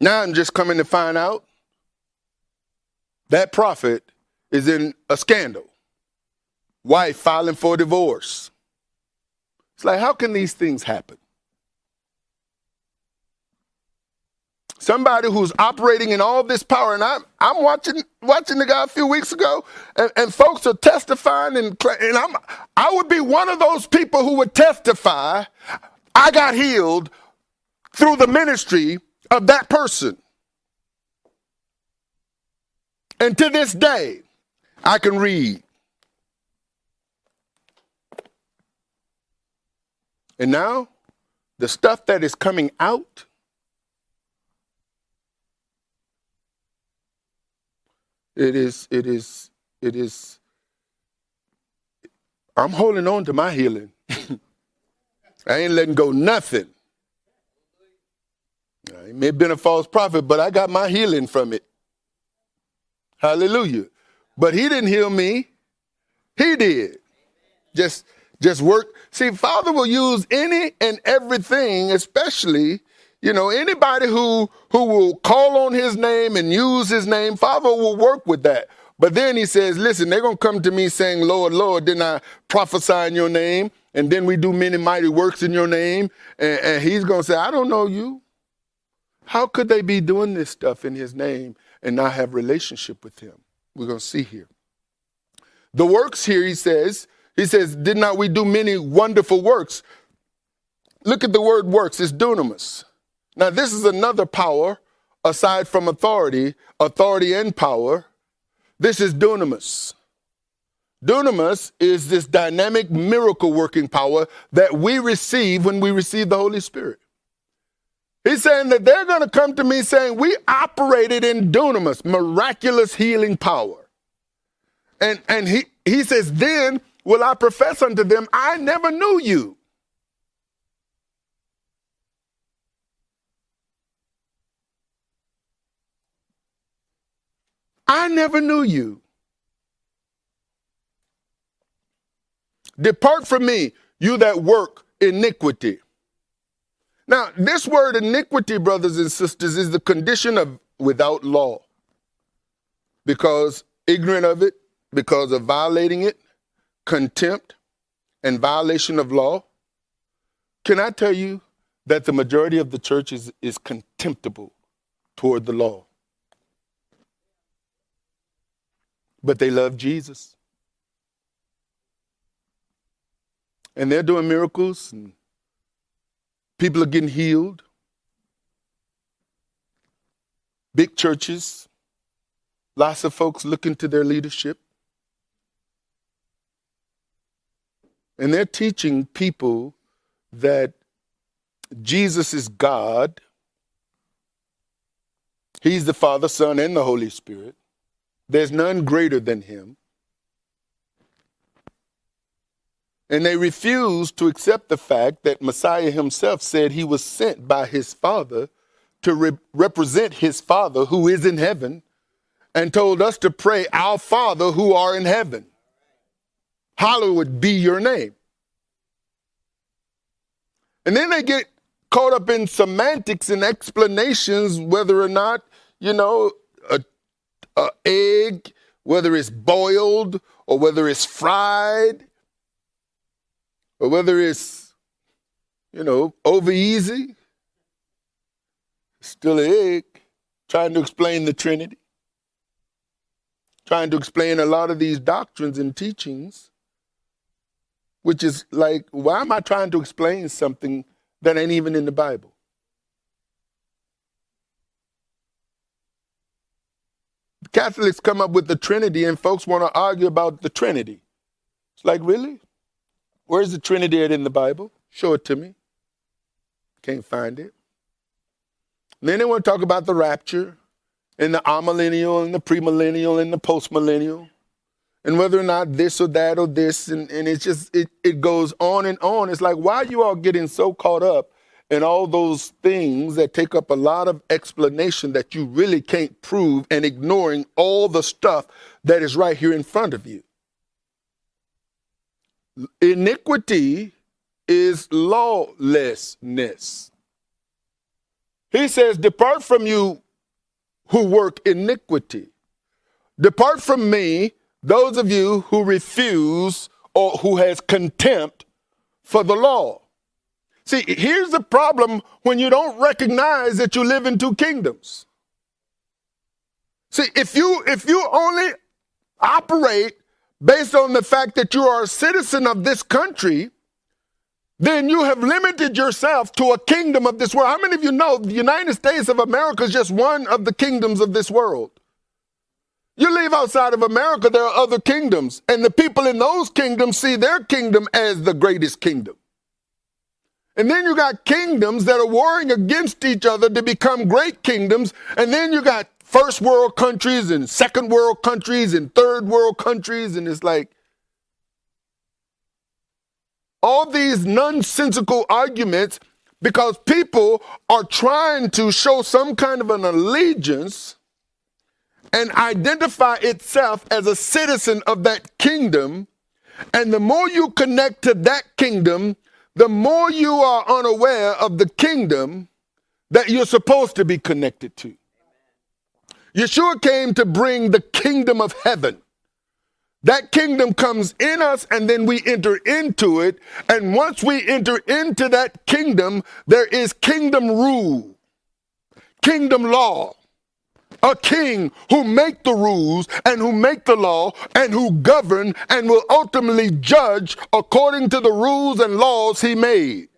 Now I'm just coming to find out that prophet is in a scandal. Wife filing for divorce. It's like, how can these things happen? Somebody who's operating in all this power. And I'm, I'm watching, watching the guy a few weeks ago, and, and folks are testifying, and, and I'm, I would be one of those people who would testify, I got healed through the ministry of that person. And to this day, I can read. And now, the stuff that is coming out It is, it is, it is. I'm holding on to my healing. (laughs) I ain't letting go nothing. I may have been a false prophet, but I got my healing from it. Hallelujah. But he didn't heal me. He did. Just just work. See, Father will use any and everything, especially, you know, anybody who who will call on his name and use his name, Father will work with that. But then he says, listen, they're gonna come to me saying, Lord, Lord, didn't I prophesy in your name? And then we do many mighty works in your name. And, and he's gonna say, I don't know you. How could they be doing this stuff in his name and not have relationship with him? We're gonna see here. The works here, he says, he says, Did not we do many wonderful works? Look at the word works, it's dunamis. Now, this is another power aside from authority, authority and power. This is dunamis. Dunamis is this dynamic miracle working power that we receive when we receive the Holy Spirit. He's saying that they're going to come to me saying, We operated in dunamis, miraculous healing power. And, and he, he says, Then will I profess unto them, I never knew you. I never knew you. Depart from me, you that work iniquity. Now, this word iniquity, brothers and sisters, is the condition of without law. Because ignorant of it, because of violating it, contempt, and violation of law. Can I tell you that the majority of the church is, is contemptible toward the law? But they love Jesus. And they're doing miracles and People are getting healed. Big churches, lots of folks looking to their leadership. And they're teaching people that Jesus is God. He's the Father, Son, and the Holy Spirit. There's none greater than him. And they refused to accept the fact that Messiah himself said he was sent by his Father to re- represent his Father who is in heaven and told us to pray, Our Father who are in heaven. Hallowed be your name. And then they get caught up in semantics and explanations whether or not, you know, a, a egg, whether it's boiled or whether it's fried or whether it's, you know, over easy, still an egg, trying to explain the Trinity, trying to explain a lot of these doctrines and teachings, which is like, why am I trying to explain something that ain't even in the Bible? Catholics come up with the Trinity and folks want to argue about the Trinity. It's like, really? Where's the Trinity in the Bible? Show it to me. Can't find it. And then they want to talk about the rapture and the amillennial and the premillennial and the postmillennial and whether or not this or that or this and, and it's just it, it goes on and on it's like why are you all getting so caught up in all those things that take up a lot of explanation that you really can't prove and ignoring all the stuff that is right here in front of you iniquity is lawlessness. He says, Depart from you who work iniquity. Depart from me, those of you who refuse or who has contempt for the law. See, here's the problem when you don't recognize that you live in two kingdoms. See, if you if you only operate based on the fact that you are a citizen of this country, then you have limited yourself to a kingdom of this world. How many of you know the United States of America is just one of the kingdoms of this world? You leave outside of America, there are other kingdoms, and the people in those kingdoms see their kingdom as the greatest kingdom. And then you got kingdoms that are warring against each other to become great kingdoms, and then you got first world countries and second world countries and third world countries. And it's like all these nonsensical arguments because people are trying to show some kind of an allegiance and identify itself as a citizen of that kingdom And the more you connect to that kingdom, the more you are unaware of the kingdom that you're supposed to be connected to. Yeshua came to bring the kingdom of heaven. That kingdom comes in us and then we enter into it. And once we enter into that kingdom, there is kingdom rule, kingdom law. A king who make the rules and who make the law and who govern and will ultimately judge according to the rules and laws he made.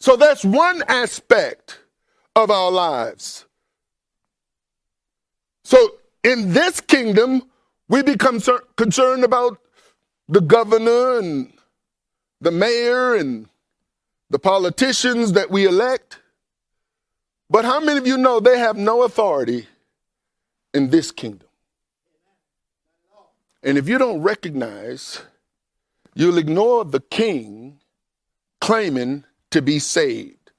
So that's one aspect of our lives. So in this kingdom, we become concerned about the governor and the mayor and the politicians that we elect. But how many of you know they have no authority in this kingdom? And if you don't recognize, you'll ignore the king claiming to be saved.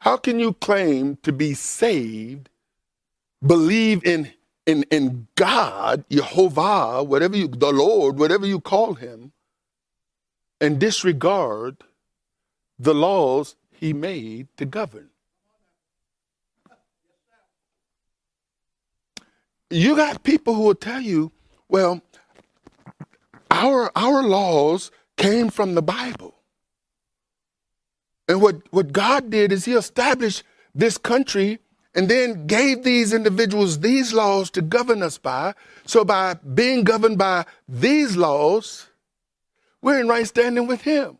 How can you claim to be saved, believe in, in, in God, Jehovah, whatever you, the Lord, whatever you call him, and disregard the laws he made to govern? You got people who will tell you, well, our, our laws came from the Bible. And what, what God did is He established this country and then gave these individuals these laws to govern us by. So, by being governed by these laws, we're in right standing with Him.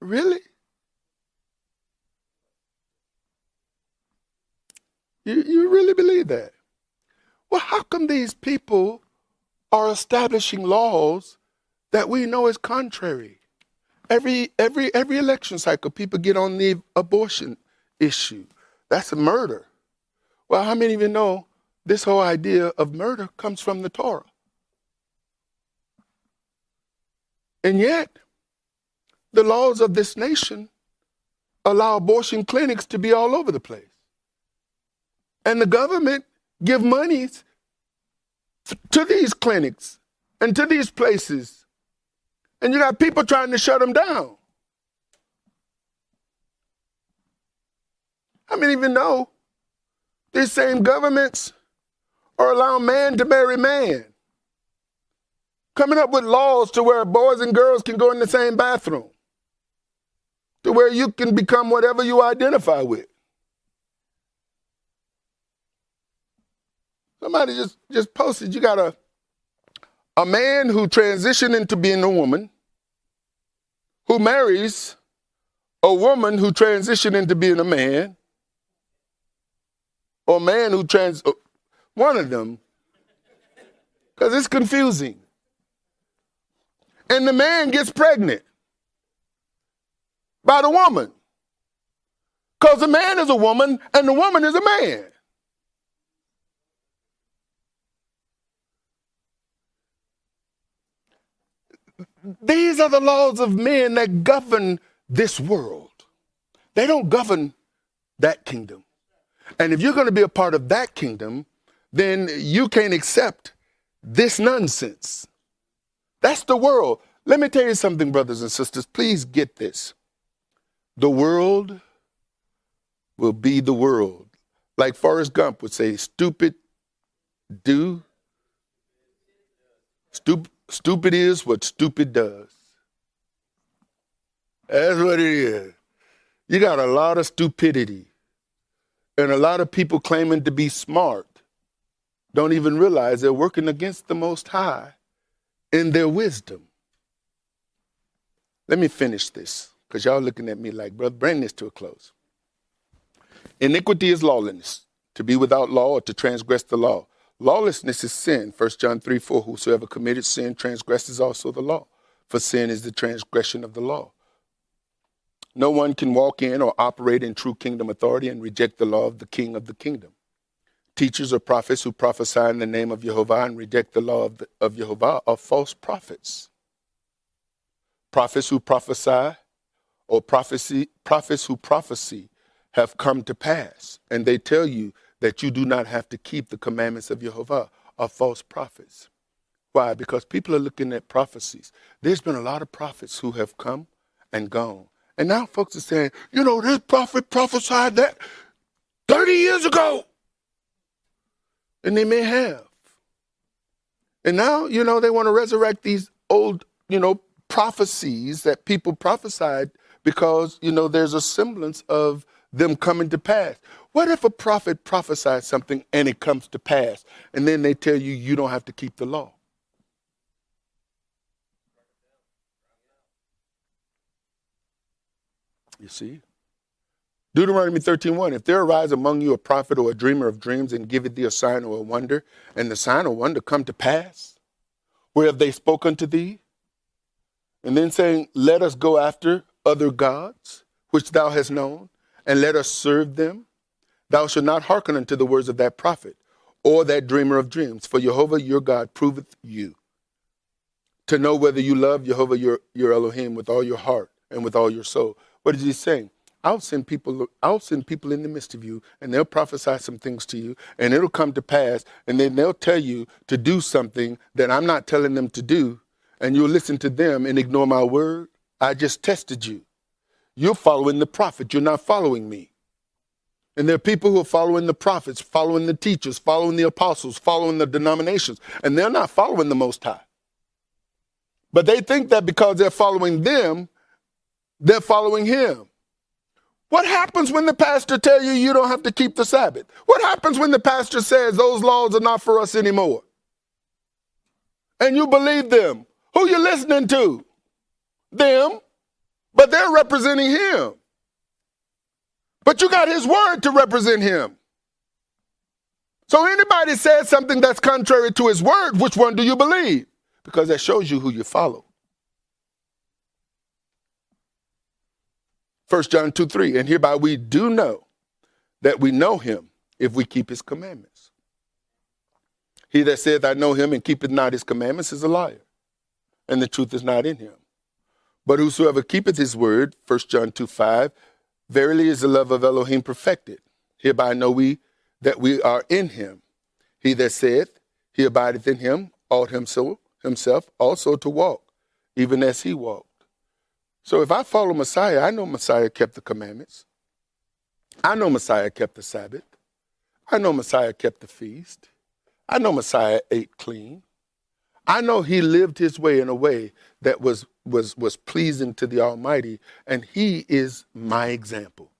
Really? You, you really believe that? Well, how come these people are establishing laws that we know is contrary Every every every election cycle, people get on the abortion issue. That's a murder. Well, how many of you know this whole idea of murder comes from the Torah? And yet, the laws of this nation allow abortion clinics to be all over the place. And the government give monies to these clinics and to these places and you got people trying to shut them down. I mean, even know these same governments are allowing man to marry man. Coming up with laws to where boys and girls can go in the same bathroom. To where you can become whatever you identify with. Somebody just, just posted, you got a a man who transitioned into being a woman, who marries a woman who transitioned into being a man, or a man who trans, uh, one of them, because it's confusing. And the man gets pregnant by the woman. Because the man is a woman and the woman is a man. These are the laws of men that govern this world. They don't govern that kingdom. And if you're going to be a part of that kingdom, then you can't accept this nonsense. That's the world. Let me tell you something, brothers and sisters. Please get this. The world will be the world. Like Forrest Gump would say, stupid do, stupid Stupid is what stupid does. That's what it is. You got a lot of stupidity and a lot of people claiming to be smart don't even realize they're working against the Most High in their wisdom. Let me finish this because y'all looking at me like, brother, bring this to a close. Iniquity is lawlessness, to be without law or to transgress the law. Lawlessness is sin. 1 John 3 4 Whosoever committed sin transgresses also the law, for sin is the transgression of the law. No one can walk in or operate in true kingdom authority and reject the law of the king of the kingdom. Teachers or prophets who prophesy in the name of Jehovah and reject the law of, the, of Jehovah are false prophets. Prophets who prophesy or prophecy, prophets who prophesy have come to pass, and they tell you that you do not have to keep the commandments of Jehovah are false prophets. Why? Because people are looking at prophecies. There's been a lot of prophets who have come and gone. And now folks are saying, you know, this prophet prophesied that 30 years ago. And they may have. And now, you know, they want to resurrect these old, you know, prophecies that people prophesied because, you know, there's a semblance of them coming to pass. What if a prophet prophesies something and it comes to pass, and then they tell you you don't have to keep the law? You see? Deuteronomy 13:1 If there arise among you a prophet or a dreamer of dreams and giveth thee a sign or a wonder, and the sign or wonder come to pass, where have they spoken to thee? And then saying, Let us go after other gods, which thou hast known, and let us serve them. Thou shalt not hearken unto the words of that prophet or that dreamer of dreams, for Jehovah your God proveth you to know whether you love Jehovah your, your Elohim with all your heart and with all your soul. What is he saying? I'll send people I'll send people in the midst of you and they'll prophesy some things to you and it'll come to pass and then they'll tell you to do something that I'm not telling them to do and you'll listen to them and ignore my word. I just tested you. You're following the prophet, you're not following me. And there are people who are following the prophets, following the teachers, following the apostles, following the denominations, and they're not following the Most High. But they think that because they're following them, they're following Him. What happens when the pastor tell you you don't have to keep the Sabbath? What happens when the pastor says those laws are not for us anymore? And you believe them. Who you listening to? Them. But they're representing him. But you got his word to represent him. So anybody says something that's contrary to his word, which one do you believe? Because that shows you who you follow. 1 John 2 3. And hereby we do know that we know him if we keep his commandments. He that saith, I know him and keepeth not his commandments is a liar, and the truth is not in him. But whosoever keepeth his word, 1 John 2 5, verily is the love of Elohim perfected. Hereby know we that we are in him. He that saith, He abideth in him, ought himself, also to walk, even as he walked. So if I follow Messiah, I know Messiah kept the commandments. I know Messiah kept the Sabbath. I know Messiah kept the feast. I know Messiah ate clean. I know he lived his way in a way that was was was pleasing to the Almighty, and he is my example.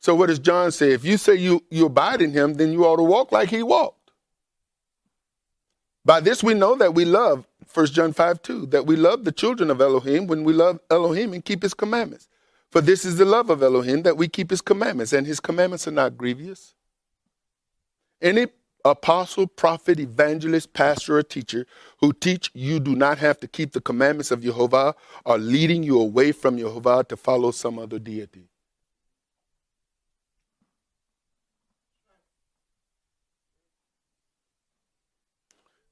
So what does John say? If you say you, you abide in him, then you ought to walk like he walked. By this we know that we love 1 John 5 2, that we love the children of Elohim when we love Elohim and keep his commandments. For this is the love of Elohim, that we keep his commandments, and his commandments are not grievous. Any apostle, prophet, evangelist, pastor, or teacher who teach you do not have to keep the commandments of Jehovah are leading you away from Jehovah to follow some other deity.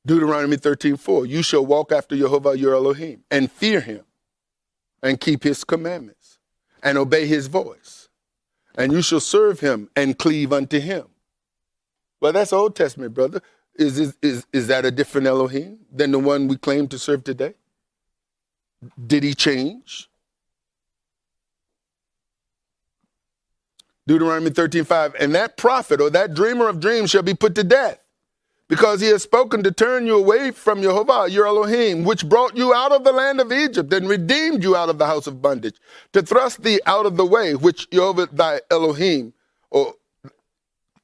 Deuteronomy 13, 4. You shall walk after Jehovah your Elohim and fear him and keep his commandments and obey his voice. And you shall serve him and cleave unto him. Well, that's Old Testament, brother. Is, is, is, is that a different Elohim than the one we claim to serve today? Did he change? Deuteronomy 13, 5. And that prophet or that dreamer of dreams shall be put to death because he has spoken to turn you away from Jehovah, your Elohim, which brought you out of the land of Egypt and redeemed you out of the house of bondage, to thrust thee out of the way which Jehovah thy Elohim, or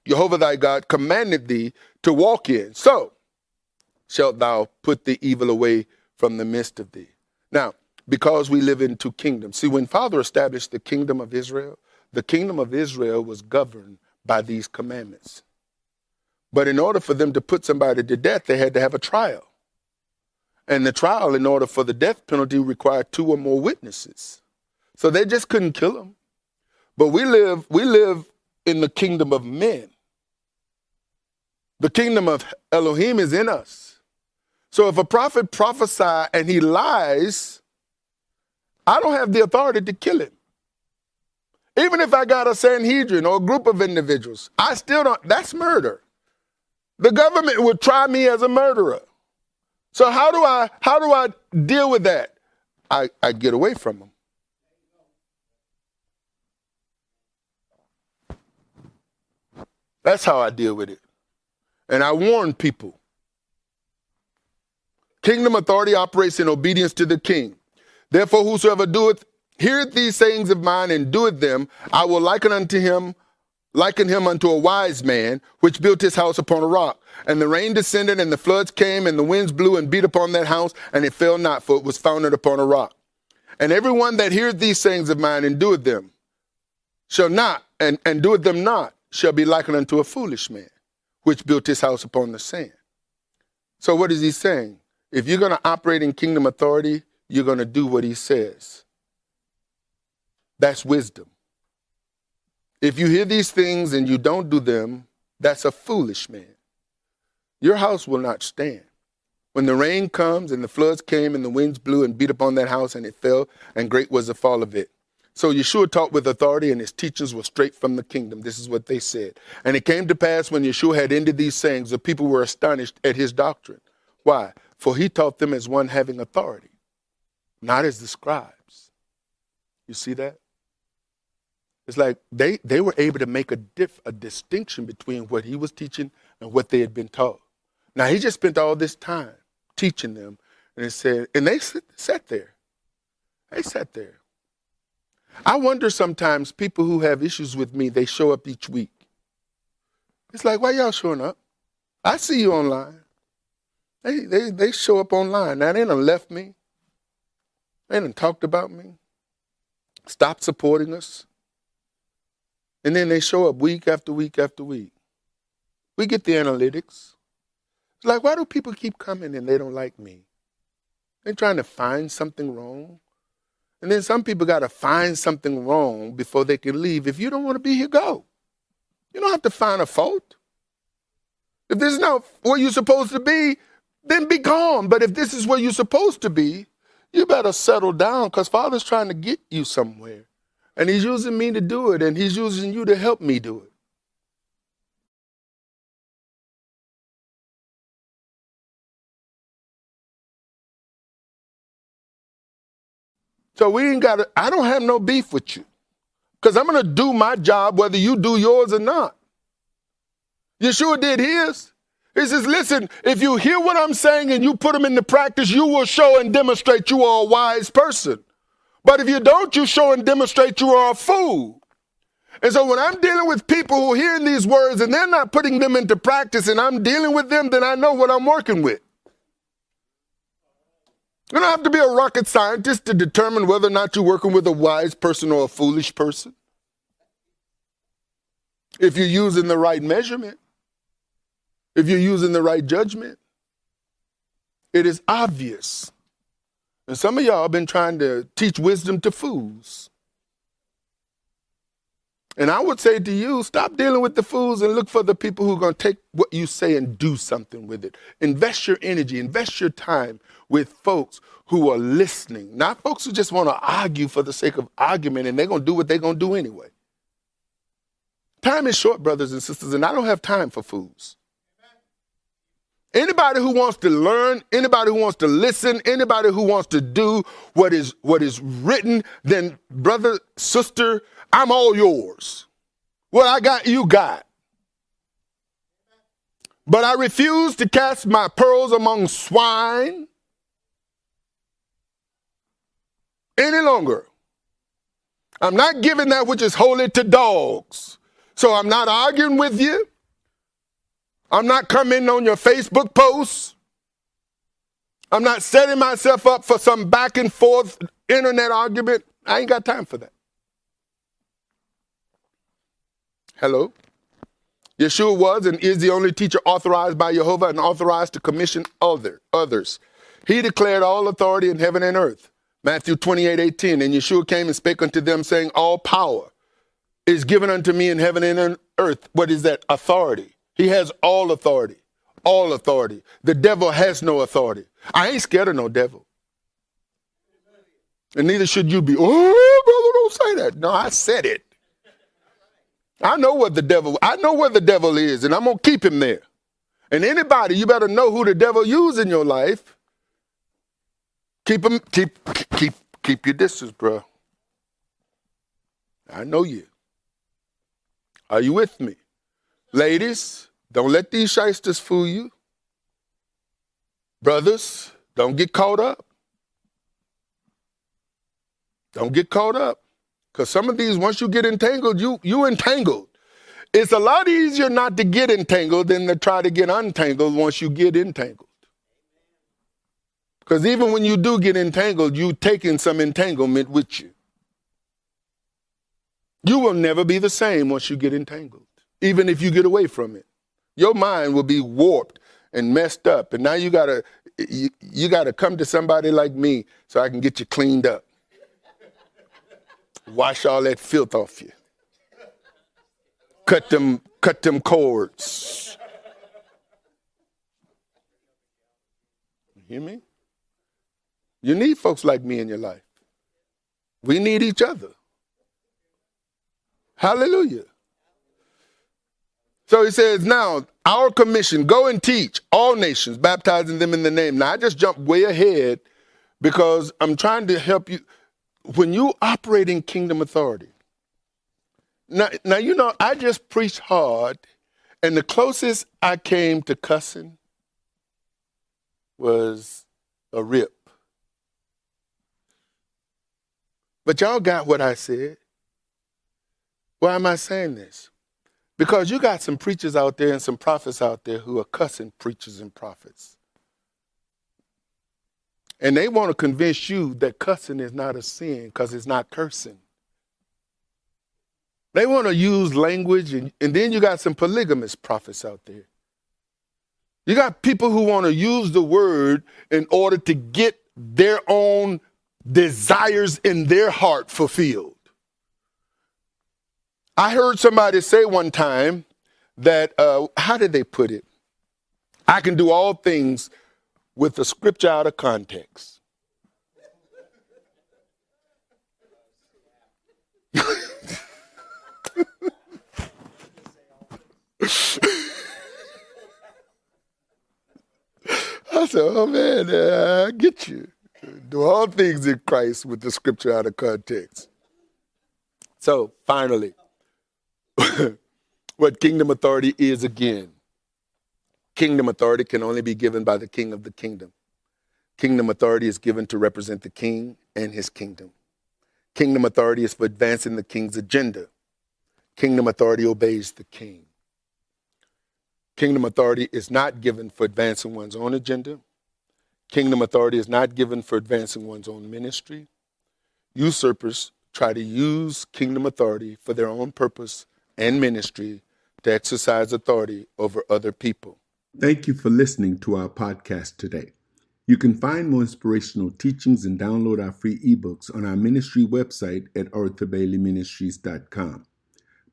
Jehovah thy God, commanded thee to walk in. So shalt thou put the evil away from the midst of thee. Now, because we live in two kingdoms. See, when Father established the kingdom of Israel, the kingdom of Israel was governed by these commandments. But in order for them to put somebody to death, they had to have a trial. And the trial, in order for the death penalty, required two or more witnesses. So they just couldn't kill him. But we live, we live in the kingdom of men. The kingdom of Elohim is in us. So if a prophet prophesies and he lies, I don't have the authority to kill him. Even if I got a Sanhedrin or a group of individuals, I still don't, that's murder. The government would try me as a murderer. So how do I how do I deal with that? I, I get away from them. That's how I deal with it. And I warn people. Kingdom authority operates in obedience to the king. Therefore, whosoever doeth, heareth these sayings of mine and doeth them, I will liken unto him, liken him unto a wise man, which built his house upon a rock. And the rain descended, and the floods came, and the winds blew and beat upon that house, and it fell not, for it was founded upon a rock. And everyone that heareth these sayings of mine and doeth them shall not, and, and doeth them not, shall be likened unto a foolish man, which built his house upon the sand. So what is he saying? If you're going to operate in kingdom authority, you're going to do what he says. That's wisdom. If you hear these things and you don't do them, that's a foolish man. Your house will not stand. When the rain comes and the floods came and the winds blew and beat upon that house and it fell, and great was the fall of it. So Yeshua taught with authority, and his teachings were straight from the kingdom. This is what they said. And it came to pass when Yeshua had ended these sayings, the people were astonished at his doctrine. Why? For he taught them as one having authority, not as the scribes. You see that? It's like they, they were able to make a, diff, a distinction between what he was teaching and what they had been taught. Now, he just spent all this time teaching them, and it said, and they sat there. They sat there. I wonder sometimes people who have issues with me, they show up each week. It's like, why y'all showing up? I see you online. They, they, they show up online. Now, they done left me. They done talked about me. Stopped supporting us. And then they show up week after week after week. We get the analytics. It's like, why do people keep coming and they don't like me? They're trying to find something wrong. And then some people got to find something wrong before they can leave. If you don't want to be here, go. You don't have to find a fault. If this is not where you're supposed to be, then be gone. But if this is where you're supposed to be, you better settle down because Father's trying to get you somewhere. And He's using me to do it, and He's using you to help me do it. So we ain't got to, I don't have no beef with you. Because I'm going to do my job whether you do yours or not. Yeshua did his. He says, listen, if you hear what I'm saying and you put them into practice, you will show and demonstrate you are a wise person. But if you don't, you show and demonstrate you are a fool. And so when I'm dealing with people who are hearing these words and they're not putting them into practice and I'm dealing with them, then I know what I'm working with. You don't have to be a rocket scientist to determine whether or not you're working with a wise person or a foolish person. If you're using the right measurement, if you're using the right judgment, it is obvious. And some of y'all have been trying to teach wisdom to fools. And I would say to you, stop dealing with the fools and look for the people who are going to take what you say and do something with it. Invest your energy, invest your time with folks who are listening, not folks who just want to argue for the sake of argument and they're going to do what they're going to do anyway. Time is short, brothers and sisters, and I don't have time for fools. Anybody who wants to learn, anybody who wants to listen, anybody who wants to do what is what is written, then brother, sister, I'm all yours. What I got, you got. But I refuse to cast my pearls among swine any longer. I'm not giving that which is holy to dogs. So I'm not arguing with you. I'm not coming on your Facebook posts. I'm not setting myself up for some back and forth internet argument. I ain't got time for that. Hello? Yeshua was and is the only teacher authorized by Jehovah and authorized to commission other, others. He declared all authority in heaven and earth. Matthew 28, 18. And Yeshua came and spake unto them, saying, All power is given unto me in heaven and on earth. What is that? Authority. He has all authority. All authority. The devil has no authority. I ain't scared of no devil. And neither should you be. Oh, brother, don't say that. No, I said it. I know what the devil, I know where the devil is, and I'm gonna keep him there. And anybody, you better know who the devil used in your life. Keep them, keep, keep, keep your distance, bro. I know you. Are you with me? Ladies, don't let these shysters fool you. Brothers, don't get caught up. Don't get caught up. Because some of these, once you get entangled, you you entangled. It's a lot easier not to get entangled than to try to get untangled once you get entangled. Because even when you do get entangled, you taking some entanglement with you. You will never be the same once you get entangled, even if you get away from it. Your mind will be warped and messed up. And now you gotta you, you gotta come to somebody like me so I can get you cleaned up. Wash all that filth off you. Cut them, cut them cords. You hear me? You need folks like me in your life. We need each other. Hallelujah. So he says, now our commission, go and teach all nations, baptizing them in the name. Now I just jumped way ahead because I'm trying to help you. When you operate in kingdom authority, now, now you know, I just preached hard, and the closest I came to cussing was a rip. But y'all got what I said. Why am I saying this? Because you got some preachers out there and some prophets out there who are cussing preachers and prophets. And they want to convince you that cussing is not a sin because it's not cursing. They want to use language, and, and then you got some polygamous prophets out there. You got people who want to use the word in order to get their own desires in their heart fulfilled. I heard somebody say one time that, uh, how did they put it? I can do all things with the scripture out of context. (laughs) I said, oh man, uh, I get you. Do all things in Christ with the scripture out of context. So finally, (laughs) what kingdom authority is again. Kingdom authority can only be given by the king of the kingdom. Kingdom authority is given to represent the king and his kingdom. Kingdom authority is for advancing the king's agenda. Kingdom authority obeys the king. Kingdom authority is not given for advancing one's own agenda. Kingdom authority is not given for advancing one's own ministry. Usurpers try to use kingdom authority for their own purpose and ministry to exercise authority over other people. Thank you for listening to our podcast today. You can find more inspirational teachings and download our free ebooks on our ministry website at arthurbaileyministries.com.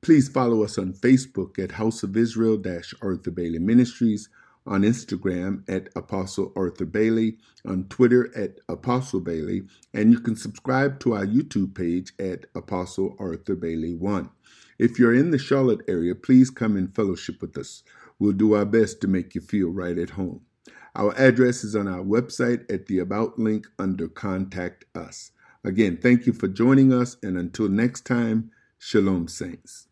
Please follow us on Facebook at House of Israel Arthur Bailey Ministries, on Instagram at Apostle Arthur Bailey, on Twitter at Apostle Bailey, and you can subscribe to our YouTube page at Apostle Arthur Bailey 1. If you're in the Charlotte area, please come and fellowship with us. We'll do our best to make you feel right at home. Our address is on our website at the About link under Contact Us. Again, thank you for joining us, and until next time, Shalom, Saints.